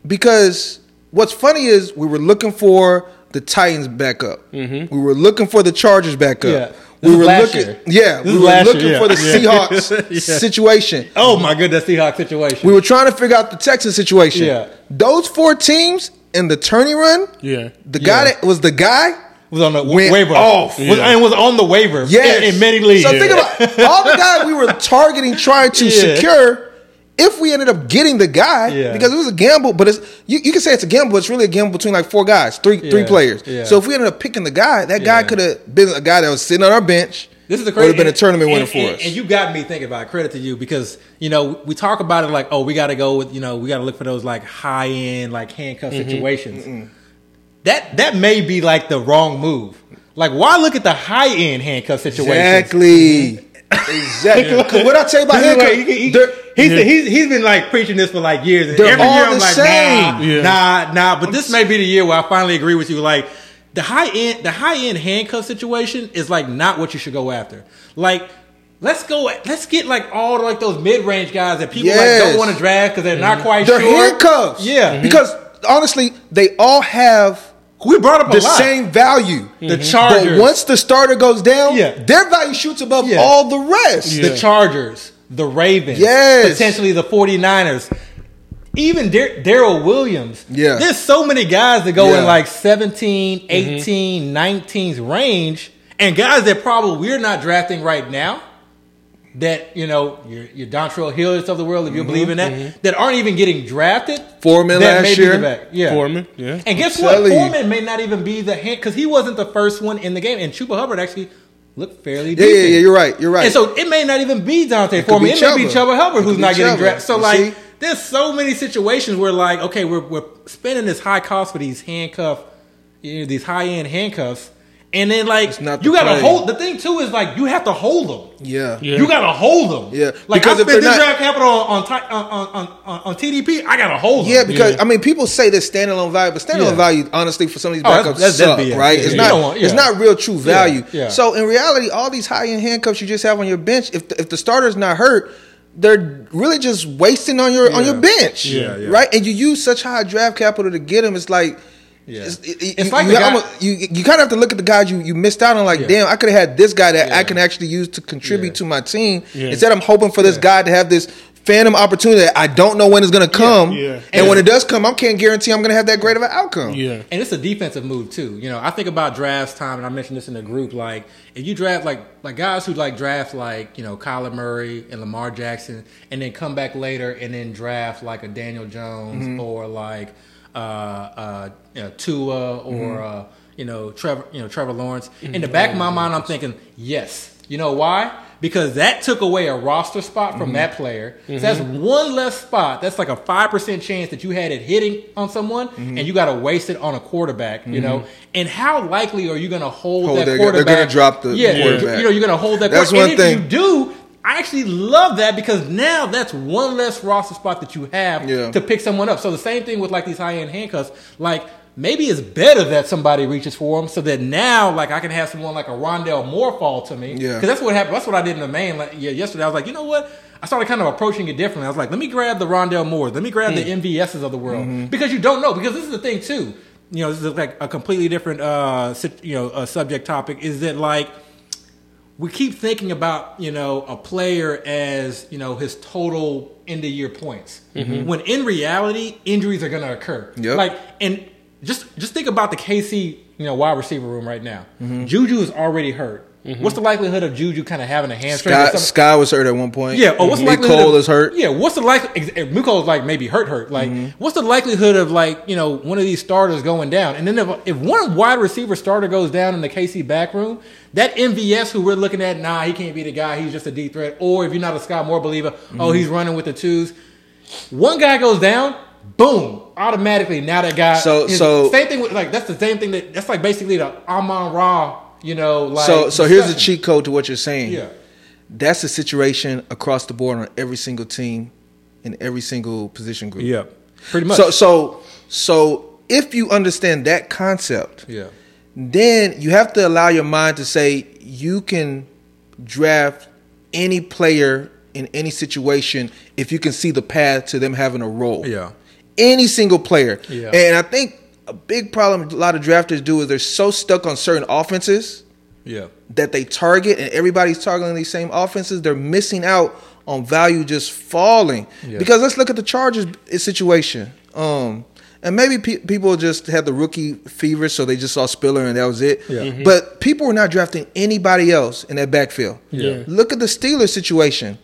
because what's funny is we were looking for the Titans back up. Mm-hmm. We were looking for the Chargers back up. Yeah. We were looking, year. yeah, we were looking for the yeah. Seahawks Yeah. situation. Oh my goodness, Seahawks situation. We were trying to figure out the Texas situation. Yeah. Those four teams in the tourney run, Yeah. the guy Yeah. that was the guy. was on the went waiver off. Was, and was on the waiver. Yes. in, in many leagues. So think about all the guys we were targeting, trying to Yeah. secure. If we ended up getting the guy, Yeah. because it was a gamble, but it's you, you can say it's a gamble, but it's really a gamble between like four guys, three three players. Yeah. So if we ended up picking the guy, that guy Yeah. could have been a guy that was sitting on our bench. This is the crazy. would have been a tournament winner and, for and- us. And you got me thinking about it. Credit to you because you know we talk about it like, oh, we got to go with you know we got to look for those like high end like handcuff Mm-hmm. situations. That that may be like the wrong move. Like, why look at the high end handcuff situation? Exactly. Exactly. Because what I tell you about him, like, he- he- they're- he's, he's, he's been like preaching this for like years. And They're every all year I'm the like, same. nah, Yeah. nah, nah. But this may be the year where I finally agree with you. Like the high end, the high end handcuff situation is like not what you should go after. Like. Let's go. Let's get like all the, like those mid range guys that people like don't want to draft because they're not mm-hmm. quite they're sure. handcuffs. Yeah, Because honestly, they all have we brought up a the lot. same value. The Chargers, But once the starter goes down, Yeah. their value shoots above Yeah. all the rest. Yeah. the Chargers, the Ravens, Yes. potentially the 49ers, even Darrel Williams. Yeah. There's so many guys that go Yeah. in like 17, mm-hmm. 18, 19's range, and guys that probably we're not drafting right now. That you know, your your Dontrell Hills of the world, if you mm-hmm, believe in that, mm-hmm. that aren't even getting drafted. Foreman last year. yeah. Foreman, yeah. And guess what? you. Foreman may not even be the hand because he wasn't the first one in the game, and Chuba Hubbard actually looked fairly Yeah, decent. yeah, yeah, you're right. You're right. And so it may not even be Dante could Foreman. It may be Chuba. Hubbard who's not be getting drafted. So You like, see? there's so many situations where like, okay, we're we're spending this high cost for these handcuff, you know, these high end handcuffs, and then like It's not you got to play. hold. The thing too is like you have to hold them. yeah. Yeah. You gotta hold them. Yeah, like because I if spent they're this not- draft capital on on, on, on, on, on TDP. I gotta hold them. Yeah, because I mean, people say this standalone value, but standalone Yeah. value, honestly, for some of these Oh, that's- backups, that's- that's suck, BS. right? Yeah, It's not, don't want- it's not real true value. yeah. So in reality, all these high end handcuffs you just have on your bench, if the, if the starter's not hurt, they're really just wasting on your on your bench, Yeah, yeah. right? And you use such high draft capital to get them. It's like. Yeah. It's, it- It's you, like you, guy- almost- you, you kind of have to look at the guys you, you missed out on. Like, Yeah. damn, I could have had this guy that Yeah. I can actually use to contribute Yeah. to my team. Yeah. Instead, I'm hoping for this guy to have this phantom opportunity that I don't know when it's going to come. Yeah. And when it does come, I can't guarantee I'm going to have that great of an outcome. Yeah. And it's a defensive move too. You know, I think about drafts time, and I mentioned this in the group. Like, if you draft like like guys who like draft like you know Kyler Murray and Lamar Jackson, and then come back later and then draft like a Daniel Jones Mm-hmm. or like uh, uh, Tua or Mm-hmm. uh, you know Trevor you know Trevor Lawrence. In the back of my mind, I'm thinking yes. You know why? Because that took away a roster spot from Mm-hmm. that player. So that's one less spot. That's like a five percent chance that you had it hitting on someone, Mm-hmm. and you got to waste it on a quarterback. You know, and how likely are you going to hold, Hold that they're quarterback? gonna drop the yeah, quarterback. You know, you're going to hold that. That's quarterback. one and thing. If you do, I actually love that because now that's one less roster spot that you have Yeah. to pick someone up. So the same thing with like these high end handcuffs, like. Maybe it's better that somebody reaches for them, so that now, like, I can have someone like a Rondale Moore fall to me. Yeah. because that's what happened. That's what I did in the main like, yeah, yesterday. I was like, you know what? I started kind of approaching it differently. I was like, let me grab the Rondale Moores. Let me grab the MVSs of the world because you don't know. Because this is the thing too. You know, this is like a completely different, uh, you know, uh, subject topic. Is that like we keep thinking about you know a player as you know his total end of year points when in reality injuries are going to occur. Yep. Like and just just think about the KC you know wide receiver room right now. Mm-hmm. Juju is already hurt. What's the likelihood of Juju kind of having a hamstring? Sky. Sky was hurt at one point. Yeah. Or what's the likelihood? Cole of, is hurt. Yeah. What's the likelihood? Muko's like maybe hurt, hurt. Like, Mm-hmm. what's the likelihood of like you know one of these starters going down? And then if, if one wide receiver starter goes down in the KC back room, that MVS who we're looking at, nah, he can't be the guy. He's just a D threat. Or if you're not a Scott Moore believer, Mm-hmm. oh, he's running with the twos. One guy goes down, boom, automatically now that guy. So- is- so- same thing with like that's the same thing that that's like basically the Amon Ra. You know, like So, so here's the discussion. cheat code to what you're saying. Yeah. That's the situation across the board on every single team in every single position group. Yeah. Pretty much. So, so, so if you understand that concept, yeah. then you have to allow your mind to say you can draft any player in any situation if you can see the path to them having a role. Yeah. Any single player. Yeah. And I think a big problem a lot of drafters do is they're so stuck on certain offenses Yeah. that they target and everybody's targeting these same offenses, they're missing out on value just falling. Yeah. Because let's look at the Chargers situation. Um, and maybe pe- people just had the rookie fever, so they just saw Spiller and that was it. Yeah. Mhm. But people were not drafting anybody else in that backfield. Yeah. Look at the Steelers situation.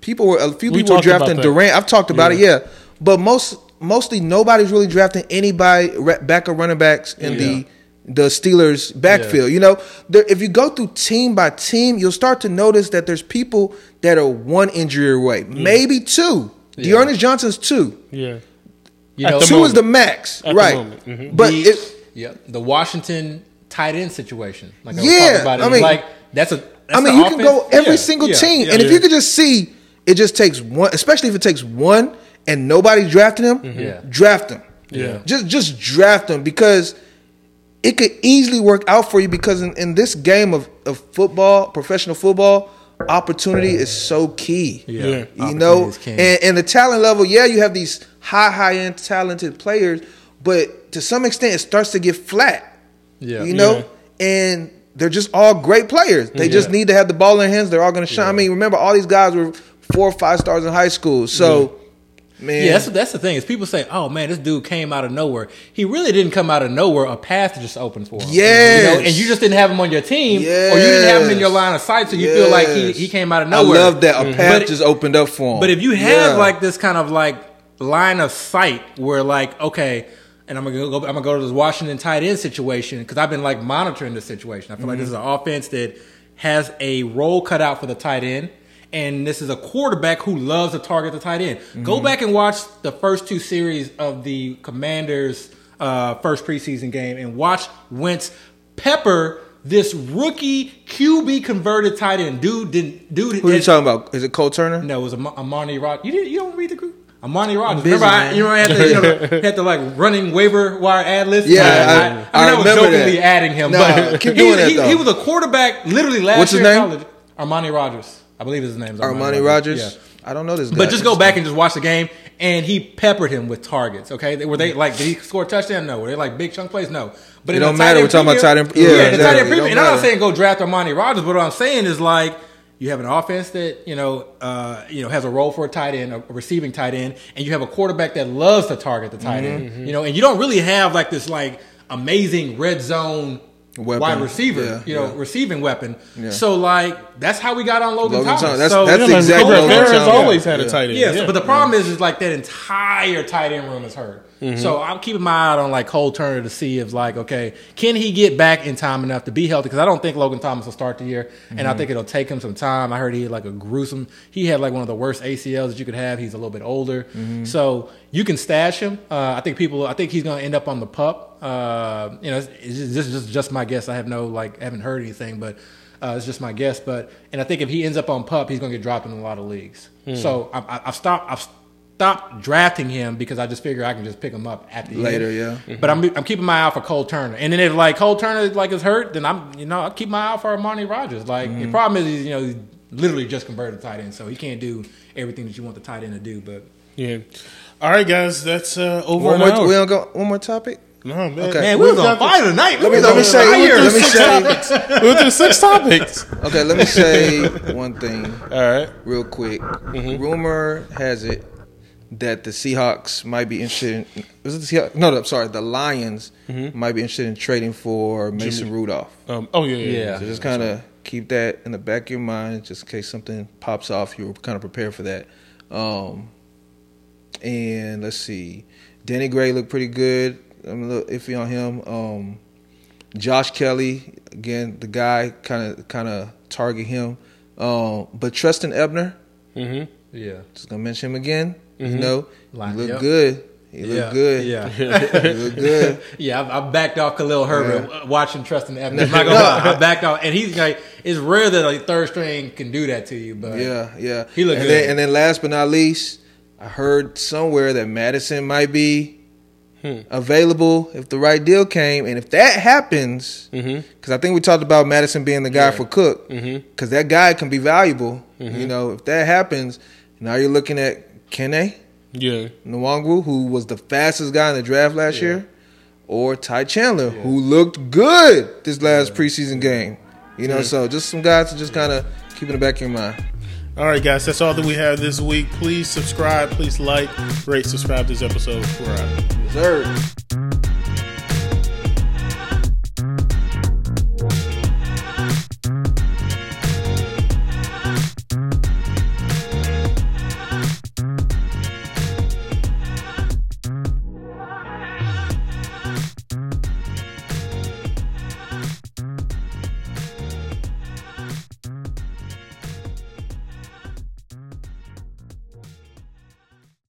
People were a few We people were drafting. Durant. I've talked about it, yeah. But most mostly nobody's really drafting anybody back of running backs in the the Steelers backfield. You know, there, if you go through team by team, you'll start to notice that there's people that are one injury away, maybe two. Yeah. Dearness Johnson's two. Yeah. You know, the two is the max, At the right? moment, mhm. But the, it, yeah, the Washington tight end situation. Like I was Yeah, talking about, it, I it's mean- like that's a. That's I mean, the you can go every Yeah, single yeah, team, yeah, and if you could just see, it just takes one, especially if it takes one and nobody's drafting him. Mm-hmm. Yeah. Draft him. Yeah. just just draft him because it could easily work out for you. Because in, in this game of, of football, professional football, opportunity is so key. Yeah. Yeah. You know, and, and the talent level, yeah, you have these high, high end talented players, but to some extent, it starts to get flat. Yeah. you know, Yeah. and they're just all great players. They just need to have the ball in their hands. They're all going to shine. I mean, remember, all these guys were four or five stars in high school. So, man, Yeah, that's that's the thing is people say, "Oh man, this dude came out of nowhere." He really didn't come out of nowhere. A path just opened for him. Yes. you know, and you just didn't have him on your team, or you didn't have him in your line of sight, so you feel like he, he came out of nowhere. I love that a mm-hmm. path But- just opened up for him. But if you have Yeah. like this kind of like line of sight where like okay, and I'm gonna go, I'm gonna go to this Washington tight end situation because I've been like monitoring the situation. I feel like this mm-hmm. is an offense that has a role cut out for the tight end. And this is a quarterback who loves to target the tight end. Go back and watch the first two series of the Commanders' uh, first preseason game and watch Wentz pepper this rookie QB converted tight end. Dude didn't. Dude, who are you talking about? Is it Cole Turner? no, it was Am- Amani Rod. You didn't. You don't read the group. Armani Rogers. busy, Remember, I, you know, I had to, you know, had to like running waiver wire ad list. Yeah, I, I- I, I mean, I was remember jokingly that. adding him, Nah, but keep he, was- he, he was a quarterback literally last What's his year in name? college. Armani Rogers, I believe his name is Armani Rogers. Yeah. I don't know this guy. But just go back and just watch the game, and he peppered him with targets. Okay, were they like did he score a touchdown? No. Were they like big chunk plays? No. But It don't matter. We're talking about tight end- Yeah, yeah, the tight end preview. And I'm not saying go draft Armani Rogers, but what I'm saying is like you have an offense that you know uh, you know has a role for a tight end, a receiving tight end, and you have a quarterback that loves to target the tight Mm-hmm. end. You know, and you don't really have like this like amazing red zone. Weapon. Wide receiver, Yeah, you know, yeah. receiving weapon. Yeah. So like that's how we got on Logan, Logan Thomas. Thomas. That's- so, that's Yeah, the man, Logan Favre has Thomas. always had Yeah. a tight end. yeah, so- but the problem is, is like that entire tight end room is hurt. Mm-hmm. So I'm keeping my eye on like Cole Turner to see if like okay, can he get back in time enough to be healthy? Because I don't think Logan Thomas will start the year, and Mm-hmm. I think it'll take him some time. I heard he had like a gruesome. He had like one of the worst ACLs that you could have. He's a little bit older, Mm-hmm. so you can stash him. Uh, I think people. I think he's going to end up on the pup. Uh, you know, just, this is just, just my guess. I have no like, haven't heard anything, but. Uh, it's just my guess, but and I think if he ends up on pup, he's going to get dropped in a lot of leagues. Hmm. So I, I've stopped. I've stopped drafting him because I just figure I can just pick him up at the Later, end. yeah. But I'm I'm keeping my eye out for Cole Turner, and then if like Cole Turner like is hurt, then I'm you know I'll keep my eye out for Armani Rogers. Like Mm-hmm. the problem is he's you know he's literally just converted tight end, so he can't do everything that you want the tight end to do. But Yeah. All right, guys, that's uh, over one more. We don't go. One more topic. no, man. Okay. man, we was on got fire tonight. Let me let me on say. fire. Let me say. We went through six topics. Okay, let me say one thing All right. real quick. Mm-hmm. Rumor has it that the Seahawks might be interested. In, was it the Seahawks? No, no, I'm sorry. The Lions Mm-hmm. might be interested in trading for Mason Rudolph. Um, oh yeah, yeah. Yeah. So just kind of keep that in the back of your mind, just in case something pops off. You're kind of prepared for that. Um, and let's see, Danny Gray looked pretty good. I'm a little iffy on him. Um, Josh Kelley, again, the guy kind of kind of target him. Um, but Trestan Ebner, Mm-hmm. Yeah, just gonna mention him again. You know, Line- he looked yep. good. He yeah, looked good. Yeah, he looked good. Yeah, I, I backed off Khalil Herbert uh, watching Trestan Ebner. I'm not gonna lie, I backed off, and he's like, it's rare that a third string can do that to you, but Yeah, yeah. He looked and good. Then, and then last but not least, I heard somewhere that Mattison might be Hmm. available if the right deal came, and if that happens, Mm-hmm. because I think we talked about Mattison being the guy for Cook, because Mm-hmm. that guy can be valuable. You know, if that happens, now you're looking at Kene Yeah. Nwangwu, who was the fastest guy in the draft last year, or Ty Chandler, who looked good this last preseason game. You know, Yeah. so just some guys to just kind of keep in the back of your mind. All right, guys, that's all that we have this week. Please subscribe. Please like, rate, subscribe to this episode. We're out. Third.